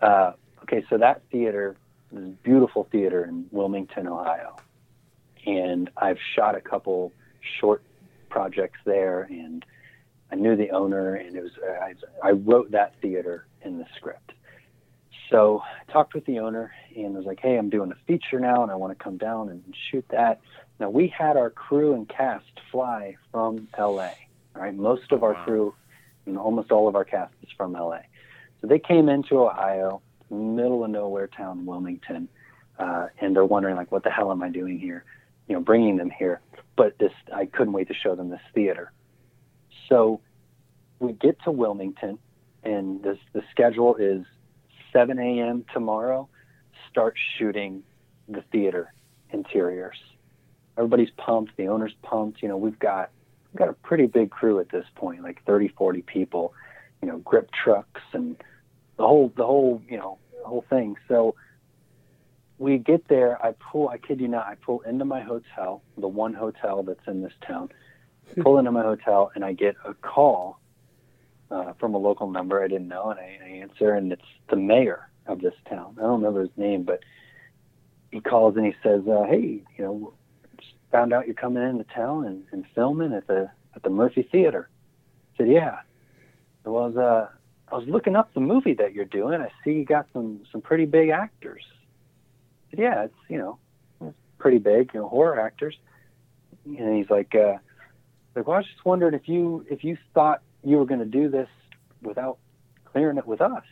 Uh, okay, so that theater, this beautiful theater in Wilmington, Ohio, and I've shot a couple short projects there, and I knew the owner, and it was I, I wrote that theater in the script. So I talked with the owner and was like, "Hey, I'm doing a feature now, and I want to come down and shoot that." Now we had our crew and cast fly from LA. All right, most of our Wow. crew, and almost all of our cast is from LA. So they came into Ohio, middle of nowhere town, Wilmington, uh, and they're wondering like, "What the hell am I doing here?" You know, bringing them here. But this, I couldn't wait to show them this theater. So we get to Wilmington, and this the schedule is 7 a.m. tomorrow. Start shooting the theater interiors. Everybody's pumped. The owner's pumped. You know, we've got we've got a pretty big crew at this point, like 30, 40 people. You know, grip trucks and the whole the whole you know the whole thing. So we get there. I pull. I kid you not. I pull into my hotel, the one hotel that's in this town. Pull into my hotel, and I get a call uh, from a local number I didn't know, and I, I answer, and it's the mayor of this town. I don't remember his name, but he calls and he says, uh, "Hey, you know, found out you're coming into town and, and filming at the at the Murphy Theater." I said, "Yeah." I was uh, I was looking up the movie that you're doing. I see you got some some pretty big actors. I said, "Yeah, it's you know, it's pretty big, you know, horror actors." And he's like, uh, "Like, well, I was just wondering if you if you thought you were going to do this without clearing it with us."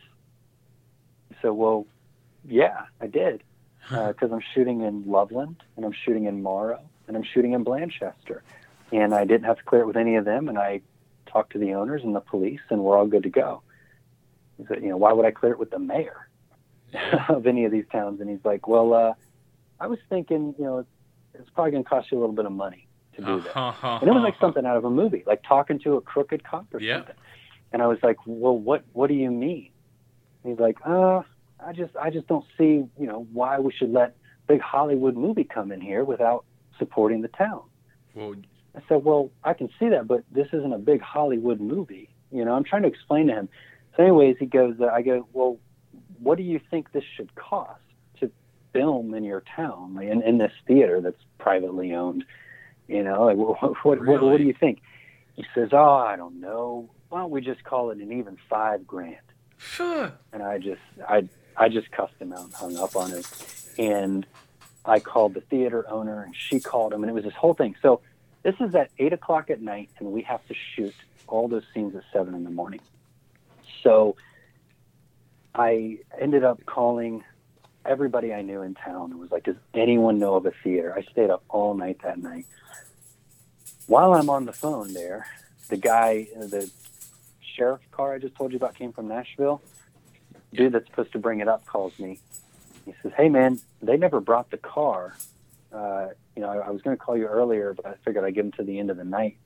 So, well, yeah, I did because I'm shooting in Loveland and I'm shooting in Morrow and I'm shooting in Blanchester, and I didn't have to clear it with any of them, and I talked to the owners and the police, and we're all good to go. He said, you know, why would I clear it with the mayor of any of these towns? And he's like, well, uh, I was thinking, you know, it's probably going to cost you a little bit of money to do that. Uh-huh. And it was like something out of a movie, like talking to a crooked cop or Yeah. something. And I was like, well, what what do you mean? And he's like, uh, I just I just don't see, you know, why we should let big Hollywood movie come in here without supporting the town. Well, I said, well, I can see that, but this isn't a big Hollywood movie. You know, I'm trying to explain to him. So, anyways, he goes, uh, I go, well, what do you think this should cost to film in your town, like in, in this theater that's privately owned? You know, like, what, what, what, what do you think? He says, oh, I don't know. Why don't we just call it an even five grand? phew. and I just I I just cussed him out and hung up on him. And I called the theater owner and she called him and it was this whole thing. So this is at eight o'clock at night and we have to shoot all those scenes at seven in the morning. So I ended up calling everybody I knew in town and was like, Does anyone know of a theater? I stayed up all night that night. While I'm on the phone there, the guy, the sheriff car I just told you about came from Nashville. Dude that's supposed to bring it up calls me. He says, "Hey man, they never brought the car. Uh, you know, I, I was going to call you earlier, but I figured I'd give them to the end of the night.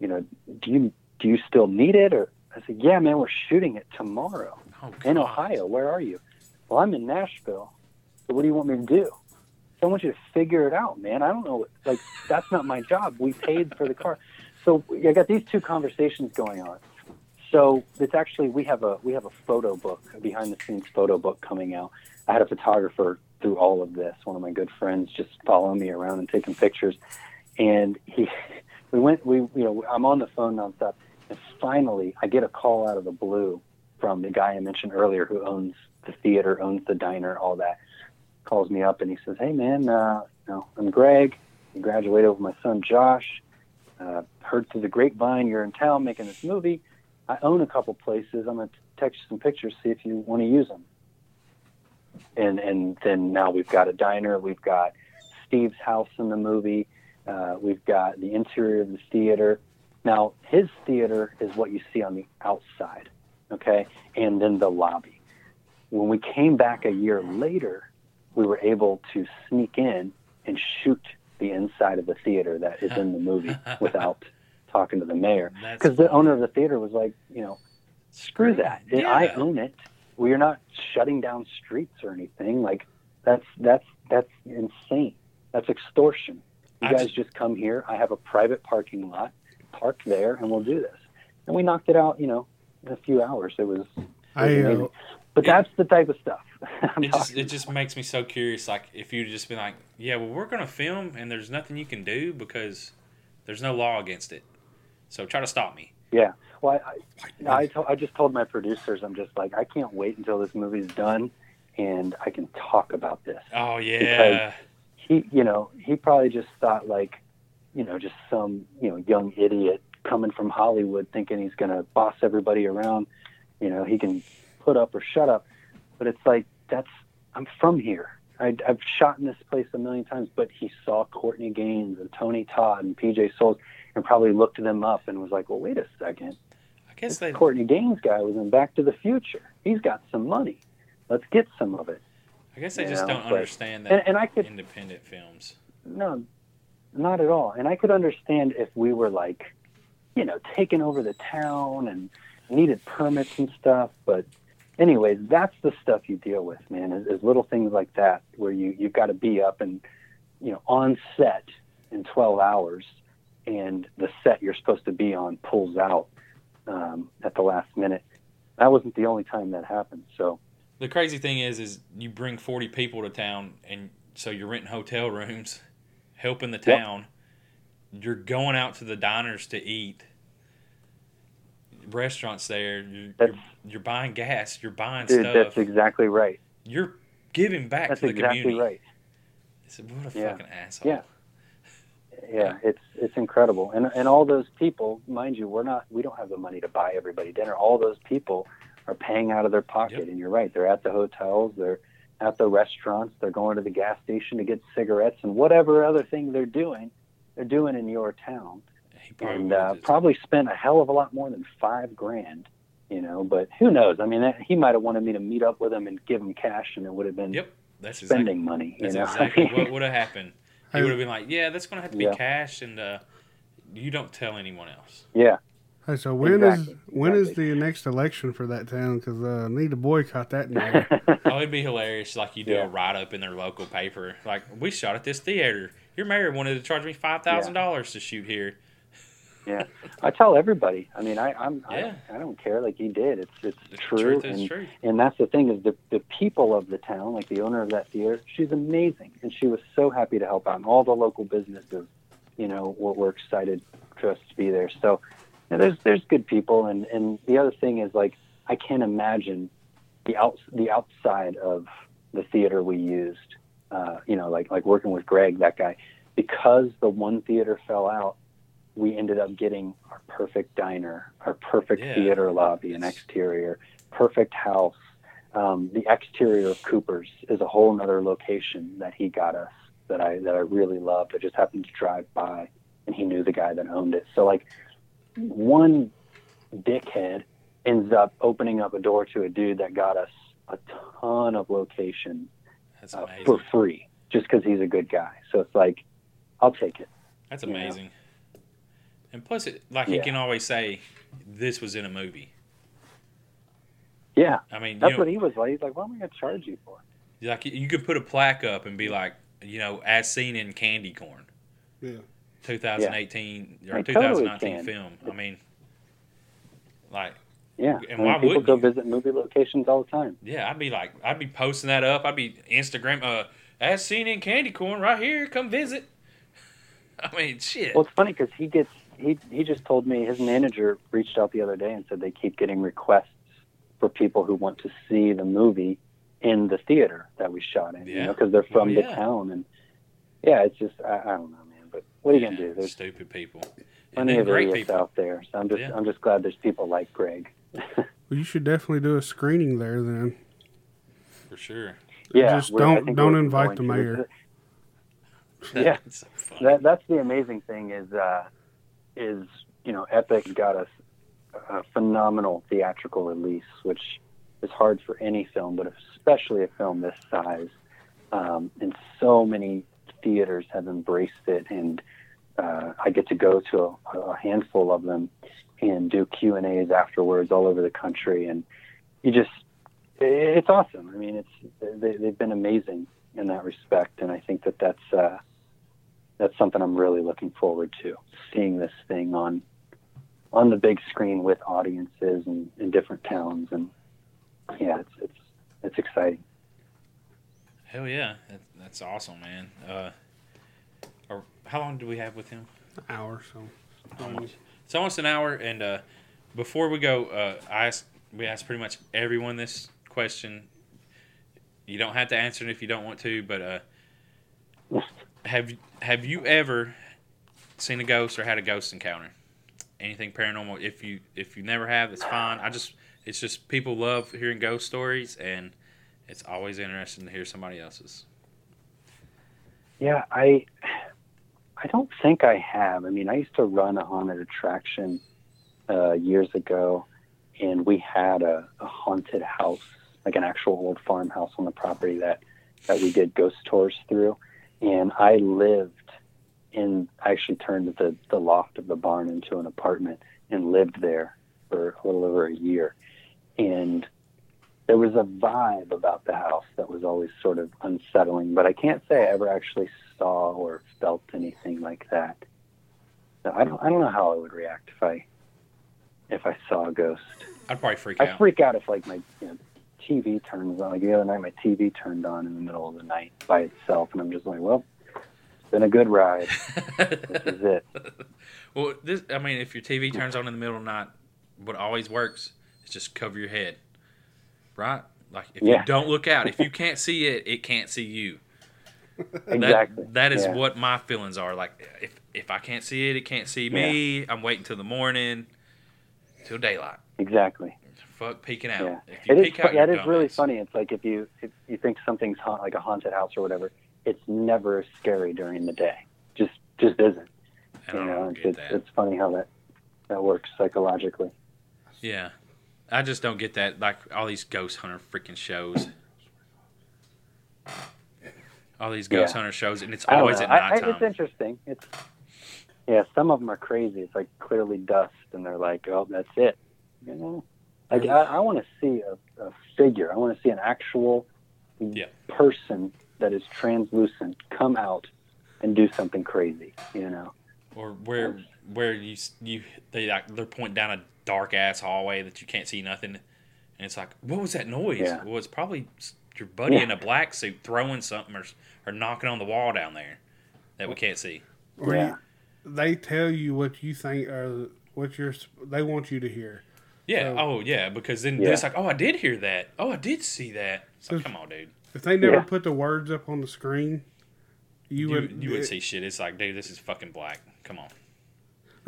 You know, do you do you still need it?" Or I said, "Yeah, man, we're shooting it tomorrow Oh, in Ohio. Where are you?" Well, I'm in Nashville. So what do you want me to do? So I want you to figure it out, man. I don't know. Like that's not my job. We paid for the car. So I got these two conversations going on. So it's actually we have a we have a photo book, a behind the scenes photo book coming out. I had a photographer through all of this. One of my good friends just following me around and taking pictures. And he we went we you know, I'm on the phone nonstop and finally I get a call out of the blue from the guy I mentioned earlier who owns the theater, owns the diner, all that. Calls me up and he says, Hey man, uh, you know, I'm Greg. I graduated with my son Josh. Uh, heard through the grapevine you're in town making this movie. I own a couple places. I'm gonna text you some pictures, see if you want to use them. And and then now we've got a diner. We've got Steve's house in the movie. Uh, we've got the interior of the theater. Now his theater is what you see on the outside, okay, and then the lobby. When we came back a year later, we were able to sneak in and shoot the inside of the theater that is in the movie without talking to the mayor because the owner of the theater was like, you know, screw that. I own it. We're not shutting down streets or anything. Like that's that's that's insane. That's extortion. You I guys just- come here. I have a private parking lot. Park there, and we'll do this. And we knocked it out. You know, in a few hours. It was. It was I, uh, but it- that's the type of stuff. It just it just makes me so curious. Like if you'd just been like, yeah, well, we're gonna film, and there's nothing you can do because there's no law against it. So try to stop me. Yeah. Well, I, I, I, to, I just told my producers, I'm just like, I can't wait until this movie's done and I can talk about this. Oh yeah, He, you know, he probably just thought like, you know, just some, you know, young idiot coming from Hollywood thinking he's going to boss everybody around. You know, he can put up or shut up. But it's like, that's, I'm from here. I, I've shot in this place a million times, but he saw Courtney Gains and Tony Todd and PJ Soles and probably looked them up and was like, well, wait a second. I guess This they. Courtney Gains guy was in Back to the Future. He's got some money. Let's get some of it. I guess they you just know, don't but- understand that And, and I could independent films. no, not at all. And I could understand if we were like, you know, taking over the town and needed permits and stuff. But anyways, that's the stuff you deal with, man. Is, is little things like that where you you've got to be up and you know on set in 12 hours, and the set you're supposed to be on pulls out um, at the last minute. That wasn't the only time that happened. So The crazy thing is, is you bring forty people to town, and so you're renting hotel rooms, helping the Yep. town. You're going out to the diners to eat. Restaurants there. You're, you're, you're buying gas. You're buying dude, stuff. that's exactly right. you're giving back That's to the exactly community. right. It's- what a Yeah. fucking asshole. Yeah. Yeah, it's it's incredible, and and all those people, mind you, we're not we don't have the money to buy everybody dinner. All those people are paying out of their pocket, Yep. and you're right. They're at the hotels, they're at the restaurants, they're going to the gas station to get cigarettes and whatever other thing they're doing, they're doing in your town, and uh, probably spent a hell of a lot more than five grand. You know, but who knows? I mean, that- he might have wanted me to meet up with him and give him cash, and it would have been Yep. That's spending exactly, money. You That's know, exactly what would have happened. He would have been like, "Yeah, that's going to have to be Yeah. cash, and uh, you don't tell anyone else." yeah. Hey, so when is Exactly, when is exactly. the next election for that town? Because uh, I need to boycott that now. Oh, it'd be hilarious. Like you do Yeah. a write up in their local paper. Like we shot at this theater. Your mayor wanted to charge me five thousand dollars to shoot here. Yeah, I tell everybody. I mean, I, I'm Yeah. I, I don't care. Like he did. It's it's The true, and true. and that's the thing is the the people of the town, like the owner of that theater, she's amazing, and she was so happy to help out. And all the local businesses, you know, were, were excited for us to be there. So you know, there's there's good people, and and the other thing is like I can't imagine the out the outside of the theater we used. Uh, you know, like like working with Greg, that guy, because the one theater fell out we ended up getting our perfect diner, our perfect Yeah. theater lobby and exterior, perfect house. Um, the exterior of Cooper's is a whole other location that he got us that I that I really loved. I just happened to drive by, and he knew the guy that owned it. So like, one dickhead ends up opening up a door to a dude that got us a ton of location uh, for free, just because he's a good guy. So it's like, I'll take it. That's you know. Amazing. And plus, it like he can always say, "This was in a movie." Yeah, I mean, you that's know, what he was like. He's like, what am I going to charge you for? like you could put a plaque up and be like, you know, as seen in Candy Corn, yeah. 2018 or I totally 2019 can. film. I mean, like, Yeah, And I mean, why people wouldn't go you? visit movie locations all the time. yeah, I'd be like, I'd be posting that up. I'd be Instagram, uh, as seen in Candy Corn, right here. Come visit. I mean, shit. Well, it's funny because he gets he he just told me his manager reached out the other day and said they keep getting requests for people who want to see the movie in the theater that we shot in. You know, because they're from Oh, the yeah. town and yeah, it's just I, I don't know, man. But what are you Yeah, gonna do? There's stupid people. And plenty then of great idiots people. out there. So I'm just Yeah. I'm just glad there's people like Greg. Well, you should definitely do a screening there then. For sure. Yeah, Just don't- don't invite going the to. mayor. Yeah. That's so that that's the amazing thing is uh, is you know Epic got us a phenomenal theatrical release, which is hard for any film, but especially a film this size. Um, and so many theaters have embraced it, and uh, I get to go to a, a handful of them and do Q and A's afterwards all over the country, and you just it's awesome. I mean, it's they, they've been amazing in that respect, and I think that that's uh, that's something I'm really looking forward to seeing this thing on on the big screen with audiences and in different towns, and yeah, it's it's it's exciting. Hell yeah, that, that's awesome, man. Uh, or how long do we have with him? an Hour so. Almost. It's almost an hour, and uh, before we go, uh, I asked, we asked pretty much everyone this question. You don't have to answer it if you don't want to, but uh, have have you ever seen a ghost or had a ghost encounter? Anything paranormal? If you if you never have, it's fine. I just it's just people love hearing ghost stories, and it's always interesting to hear somebody else's. Yeah, I I don't think I have. I mean, I used to run a haunted attraction uh, years ago, and we had a, a haunted house, like an actual old farmhouse on the property that that we did ghost tours through, and I lived in. I actually turned the the loft of the barn into an apartment and lived there for a little over a year, and there was a vibe about the house that was always sort of unsettling, but I can't say I ever actually saw or felt anything like that. So I don't I don't know how I would react if I if I saw a ghost. I'd probably freak out I freak out if like my you know, TV turns on. Like the other night, my TV turned on in the middle of the night by itself, and I'm just like, well, it's been a good ride. This is it. well, this I mean, if your TV turns on in the middle of the night, what always works is just cover your head, right? Like if Yeah. you don't look out, if you can't see it, it can't see you. Exactly. That, that is Yeah. what my feelings are. Like if if I can't see it, it can't see me. I'm waiting till the morning, till daylight. Exactly. Fuck peeking out. Yeah. If you It is. peek out, That you're really funny. It's like if you if you think something's haunt, like a haunted house or whatever, it's never scary during the day. Just just isn't. You I know, don't it's, that. it's funny how that that works psychologically. Yeah. I just don't get that. Like all these ghost hunter freaking shows. All these ghost Yeah. hunter shows, and it's always at I, I, it's interesting. It's yeah, some of them are crazy. It's like clearly dust, and they're like, "Oh, that's it." You know, like I, I want to see a, a figure. I want to see an actual Yeah. person that is translucent come out and do something crazy. You know, or where where you you they like they're pointing down a dark ass hallway that you can't see nothing, and it's like, what was that noise? Yeah. Well, it's probably your buddy Yeah. in a black suit throwing something or or knocking on the wall down there that we can't see. Or Yeah. you, they tell you what you think or what you're they want you to hear. Yeah. So- oh yeah, because then Yeah. it's like, oh, I did hear that. Oh, I did see that. It's like, So- come on, dude. If they never Yeah. put the words up on the screen, you, You would you would see shit. It's like, dude, this is fucking black. Come on.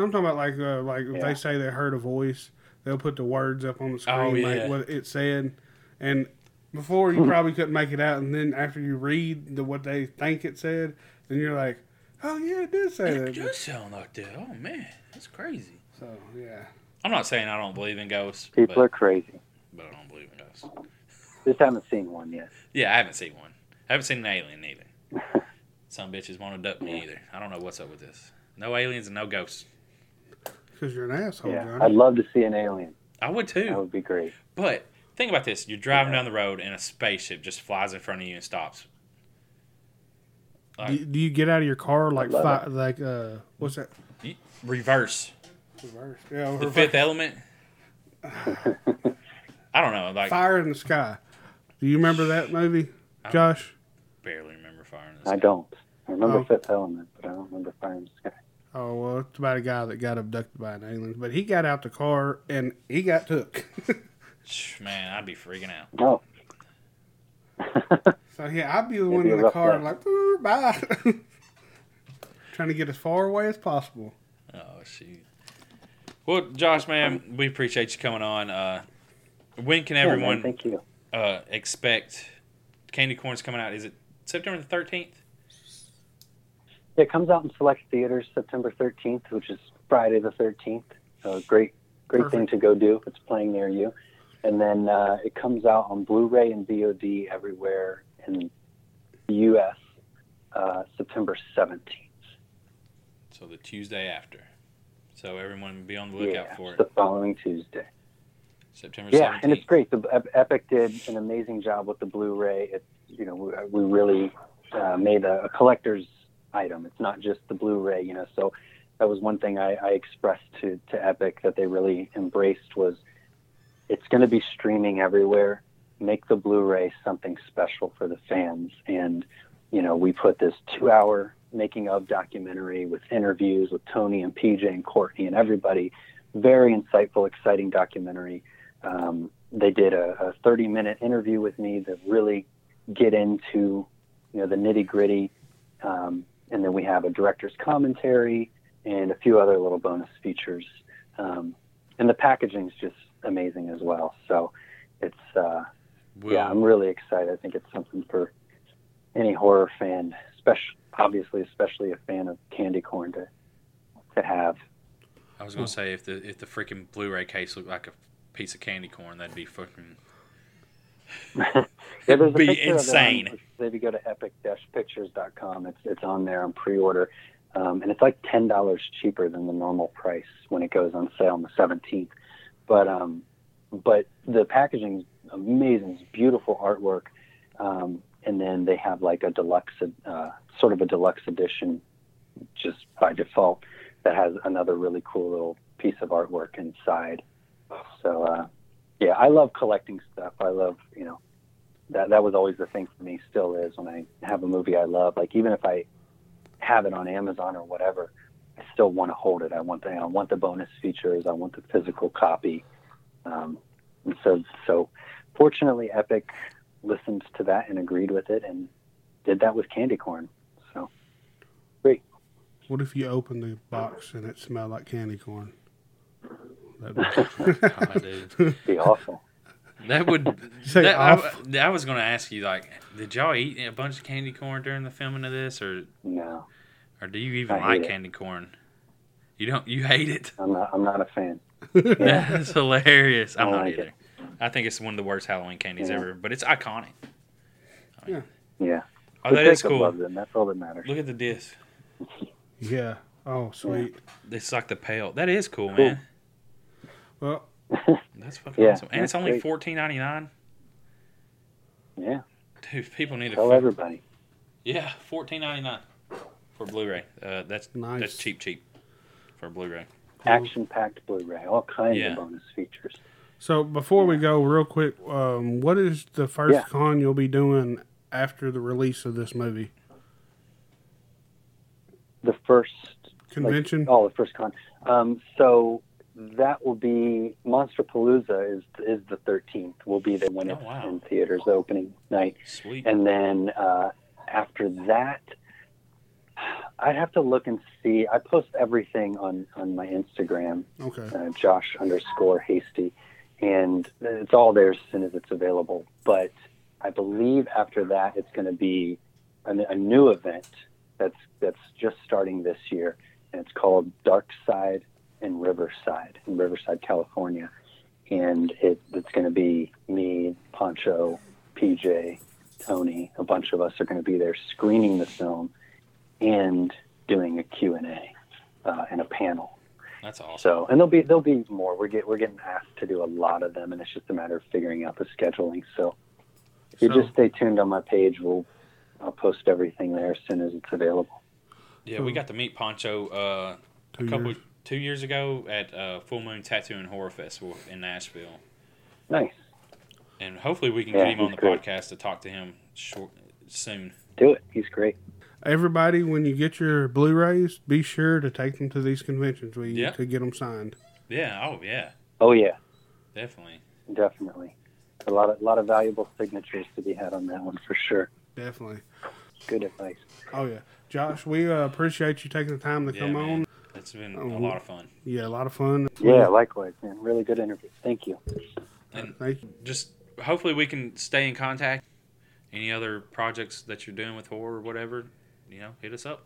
I'm talking about like uh, like if they say they heard a voice, they'll put the words up on the screen Oh, yeah. like what it said, and before you probably couldn't make it out, and then after you read the what they think it said, then you're like, oh yeah, it did say It that. does sound like that. Oh man, that's crazy. So yeah, I'm not saying I don't believe in ghosts, people but, are crazy. but I don't believe in ghosts. Just haven't seen one yet. Yeah, I haven't seen one. I haven't seen an alien either. Some bitches want to duck me either. I don't know what's up with this. No aliens and no ghosts. because you're an asshole, yeah, Jonny. I'd love to see an alien. I would too. That would be great. But think about this: you're driving Yeah. down the road and a spaceship just flies in front of you and stops. do, do you get out of your car like fi- like uh what's that? You- Reverse Reverse. Yeah, the. Fifth Element. I don't know. Like Fire in the Sky. Do you remember that movie, I- Josh? barely remember Fire in the Sky. I don't. I remember Oh. Fifth Element, but I don't remember Fire in the Sky. Oh well, it's about a guy that got abducted by an alien, but he got out the car and he got took. Shh, Man, I'd be freaking out. No. so yeah, I'd be the one in the car day. like, bye, trying to get as far away as possible. Oh shoot. Well, Josh, man, we appreciate you coming on. Uh, when can Yeah, everyone thank you. uh, expect Candy Corn's coming out? Is it September the thirteenth? It comes out in select theaters September 13th, which is Friday the 13th. So great, great thing to go do if it's playing near you. And then uh, it comes out on Blu-ray and VOD everywhere in the U.S. Uh, September 17th. So the Tuesday after. So everyone be on the lookout yeah, for it. the following Tuesday. September Yeah, seventeenth. and it's great. The Epic did an amazing job with the Blu-ray. It's you know we, we really uh, made a, a collector's item. It's not just the Blu-ray, you know. So that was one thing I, I expressed to to Epic that they really embraced was it's going to be streaming everywhere. Make the Blu-ray something special for the fans, and you know we put this two-hour making of documentary with interviews with Tony and PJ and Courtney and everybody. Very insightful, exciting documentary. Um, they did a, a 30 minute interview with me that really get into you know the nitty gritty um, and then we have a director's commentary and a few other little bonus features um, and the packaging is just amazing as well so it's uh, Will, yeah i'm really excited i think it's something for any horror fan especially obviously especially a fan of candy corn to to have I was gonna say if the if the freaking Blu-ray case looked like a piece of candy corn, that'd be fucking. yeah, there's Be insane. On, if you go to epic-pictures.com, it's it's on there on pre-order, um, and it's like ten dollars cheaper than the normal price when it goes on sale on the 17th. But um, but the packaging is amazing, it's beautiful artwork, um, and then they have like a deluxe, uh, sort of a deluxe edition, just by default, that has another really cool little piece of artwork inside. So. Uh, yeah, I love collecting stuff. I love, you know, that that was always the thing for me. Still is when I have a movie I love. Like even if I have it on Amazon or whatever, I still want to hold it. I want the I want the bonus features. I want the physical copy. Um, and so so, fortunately, Epic listened to that and agreed with it and did that with Candy Corn. So great. What if you open the box and it smelled like candy corn? That'd be- God, be awful. That would. Say that, I, off. I was gonna ask you like, did y'all eat a bunch of candy corn during the filming of this, or No, or do you even I hate like it. candy corn? You don't. You hate it. I'm not. I'm not a fan. That's hilarious. I'm not like either. it. I think it's one of the worst Halloween candies Yeah. ever, but it's iconic. I mean, Yeah. Yeah. Oh, But that is cool. loves it, and that's all that matters. Look at the disc. Yeah. Oh, sweet. It's like the pale. That is cool, Cool. man. Well, That's fucking Yeah, awesome. And it's only fourteen ninety nine. Yeah. Dude, people need to. Tell fi- everybody. Yeah, fourteen ninety nine for Blu-ray. Uh, that's Nice. that's cheap, cheap for Blu-ray. Action-packed Blu-ray, all kinds Yeah. of bonus features. So before we go, real quick, um, what is the first Yeah. con you'll be doing after the release of this movie? The first Convention? Like, oh, the first con. Um, so that will be Monsterpalooza is is the 13th. We'll be there when Oh, it's wow. in theaters opening night, Sweet. and then uh, after that, I'd have to look and see. I post everything on on my Instagram, Okay. uh, Josh underscore Hasty, and it's all there as soon as it's available. But I believe after that, it's going to be a, a new event that's that's just starting this year, and it's called Dark Side in Riverside in Riverside, California, and it, it's going to be me, Pancho, PJ, Tony, a bunch of us are going to be there screening the film and doing a Q and A uh, and a panel. That's awesome. So, and there'll be there'll be more. We're get we're getting asked to do a lot of them, and it's just a matter of figuring out the scheduling. So, if you So- just stay tuned on my page, we'll I'll post everything there as soon as it's available. Yeah, we got to meet Pancho uh, a couple years. two years ago at uh, Full Moon Tattoo and Horror Festival in Nashville, Nice, and hopefully we can Yeah, get him on the great. podcast to talk to him short soon. do it. He's great. Everybody, when you get your Blu-rays, be sure to take them to these conventions we Yeah. to get them signed. Yeah. Oh yeah. Oh yeah, Definitely. definitely. A lot of lot of valuable signatures to be had on that one for sure. Definitely. Good advice. Oh yeah, Josh, we uh, appreciate you taking the time to Yeah, come man. on. It's been Oh, a lot of fun. Yeah, a lot of fun. Yeah, likewise, man. Really good interview. Thank you. And Thank you. just hopefully we can stay in contact. Any other projects that you're doing with horror or whatever, you know, hit us up.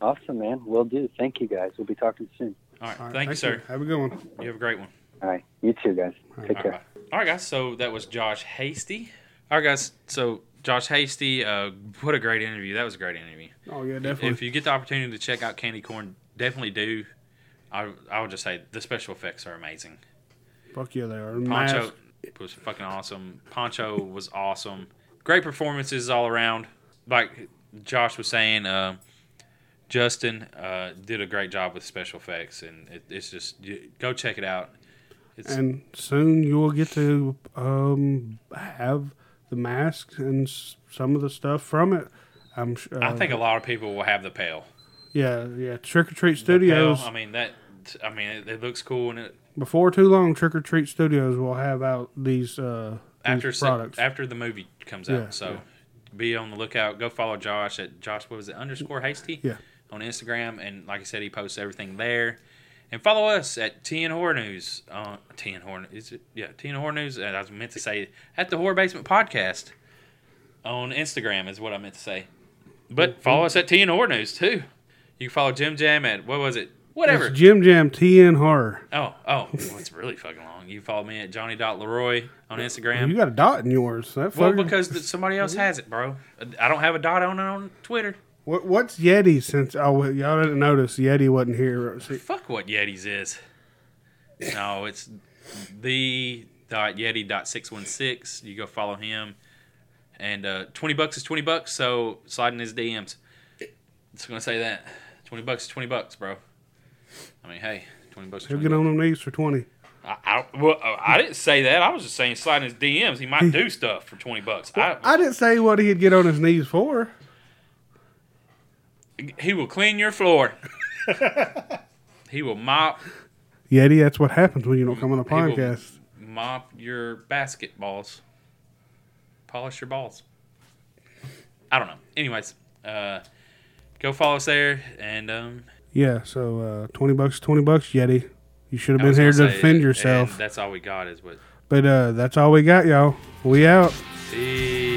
Awesome, man. Will do. Thank you, guys. We'll be talking soon. All right. All right, thank, you, sir. Have a good one. You have a great one. All right. You too, guys. Take All care. right. All right, guys. So that was Josh Hasty. All right, guys. So Josh Hasty, uh, what a great interview. That was a great interview. Oh yeah, definitely. If you get the opportunity to check out Candy Corn, definitely do. I, I would just say the special effects are amazing. Fuck yeah, they are. Pancho Mask. was fucking awesome. Pancho was awesome. Great performances all around. Like Josh was saying, uh, Justin uh, did a great job with special effects, and it, it's just go check it out. It's and soon you will get to um, have the masks and s- some of the stuff from it. I'm. Uh, I think a lot of people will have the pail. Yeah, yeah. Trick or Treat The pail, Studios. I mean that. I mean it, it looks cool, and it, before too long, Trick or Treat Studios will have out these uh, after these se- products. after the movie comes Yeah, out. So yeah. Be on the lookout. Go follow Josh at Josh. What was it? Underscore Hasty. Yeah. On Instagram, and like I said, he posts everything there. And follow us at TN Horror News. Uh, TN Horror is it? Yeah, TN Horror News. And I was meant to say at the Horror Basement Podcast on Instagram is what I meant to say. But follow us at TN Horror News too. You can follow Jim Jam at what was it? Whatever. It's Jim Jam TN Horror. Oh, oh, well, it's really fucking long. You follow me at Jonny Leroy on Instagram. You got a dot in yours. That Well, because th- somebody else has it, bro. I don't have a dot on it on Twitter. what, what's Yeti? Since oh y'all didn't notice Yeti wasn't here. Fuck what Yetis is. No, it's the dot Yeti dot six one six. You go follow him, and uh, twenty bucks is twenty bucks. So slide in his DMs. Just gonna say that twenty bucks is twenty bucks, bro. I mean, hey, twenty bucks. Is He'll 20 get bucks. on them knees for twenty. I, I, well, I didn't say that. I was just saying slide in his DMs. He might do stuff for twenty bucks. I, I didn't say what he'd get on his knees for. he will clean your floor. he will mop Yeti, that's what happens when you don't come on a He will- podcast. mop your basketballs, polish your balls. I don't know. Anyways, uh, go follow us there, and um, Yeah, so uh, twenty bucks, twenty bucks, Yeti. You should have been here to say, defend yourself. that's all we got is what. But uh, that's all we got, y'all. We out. See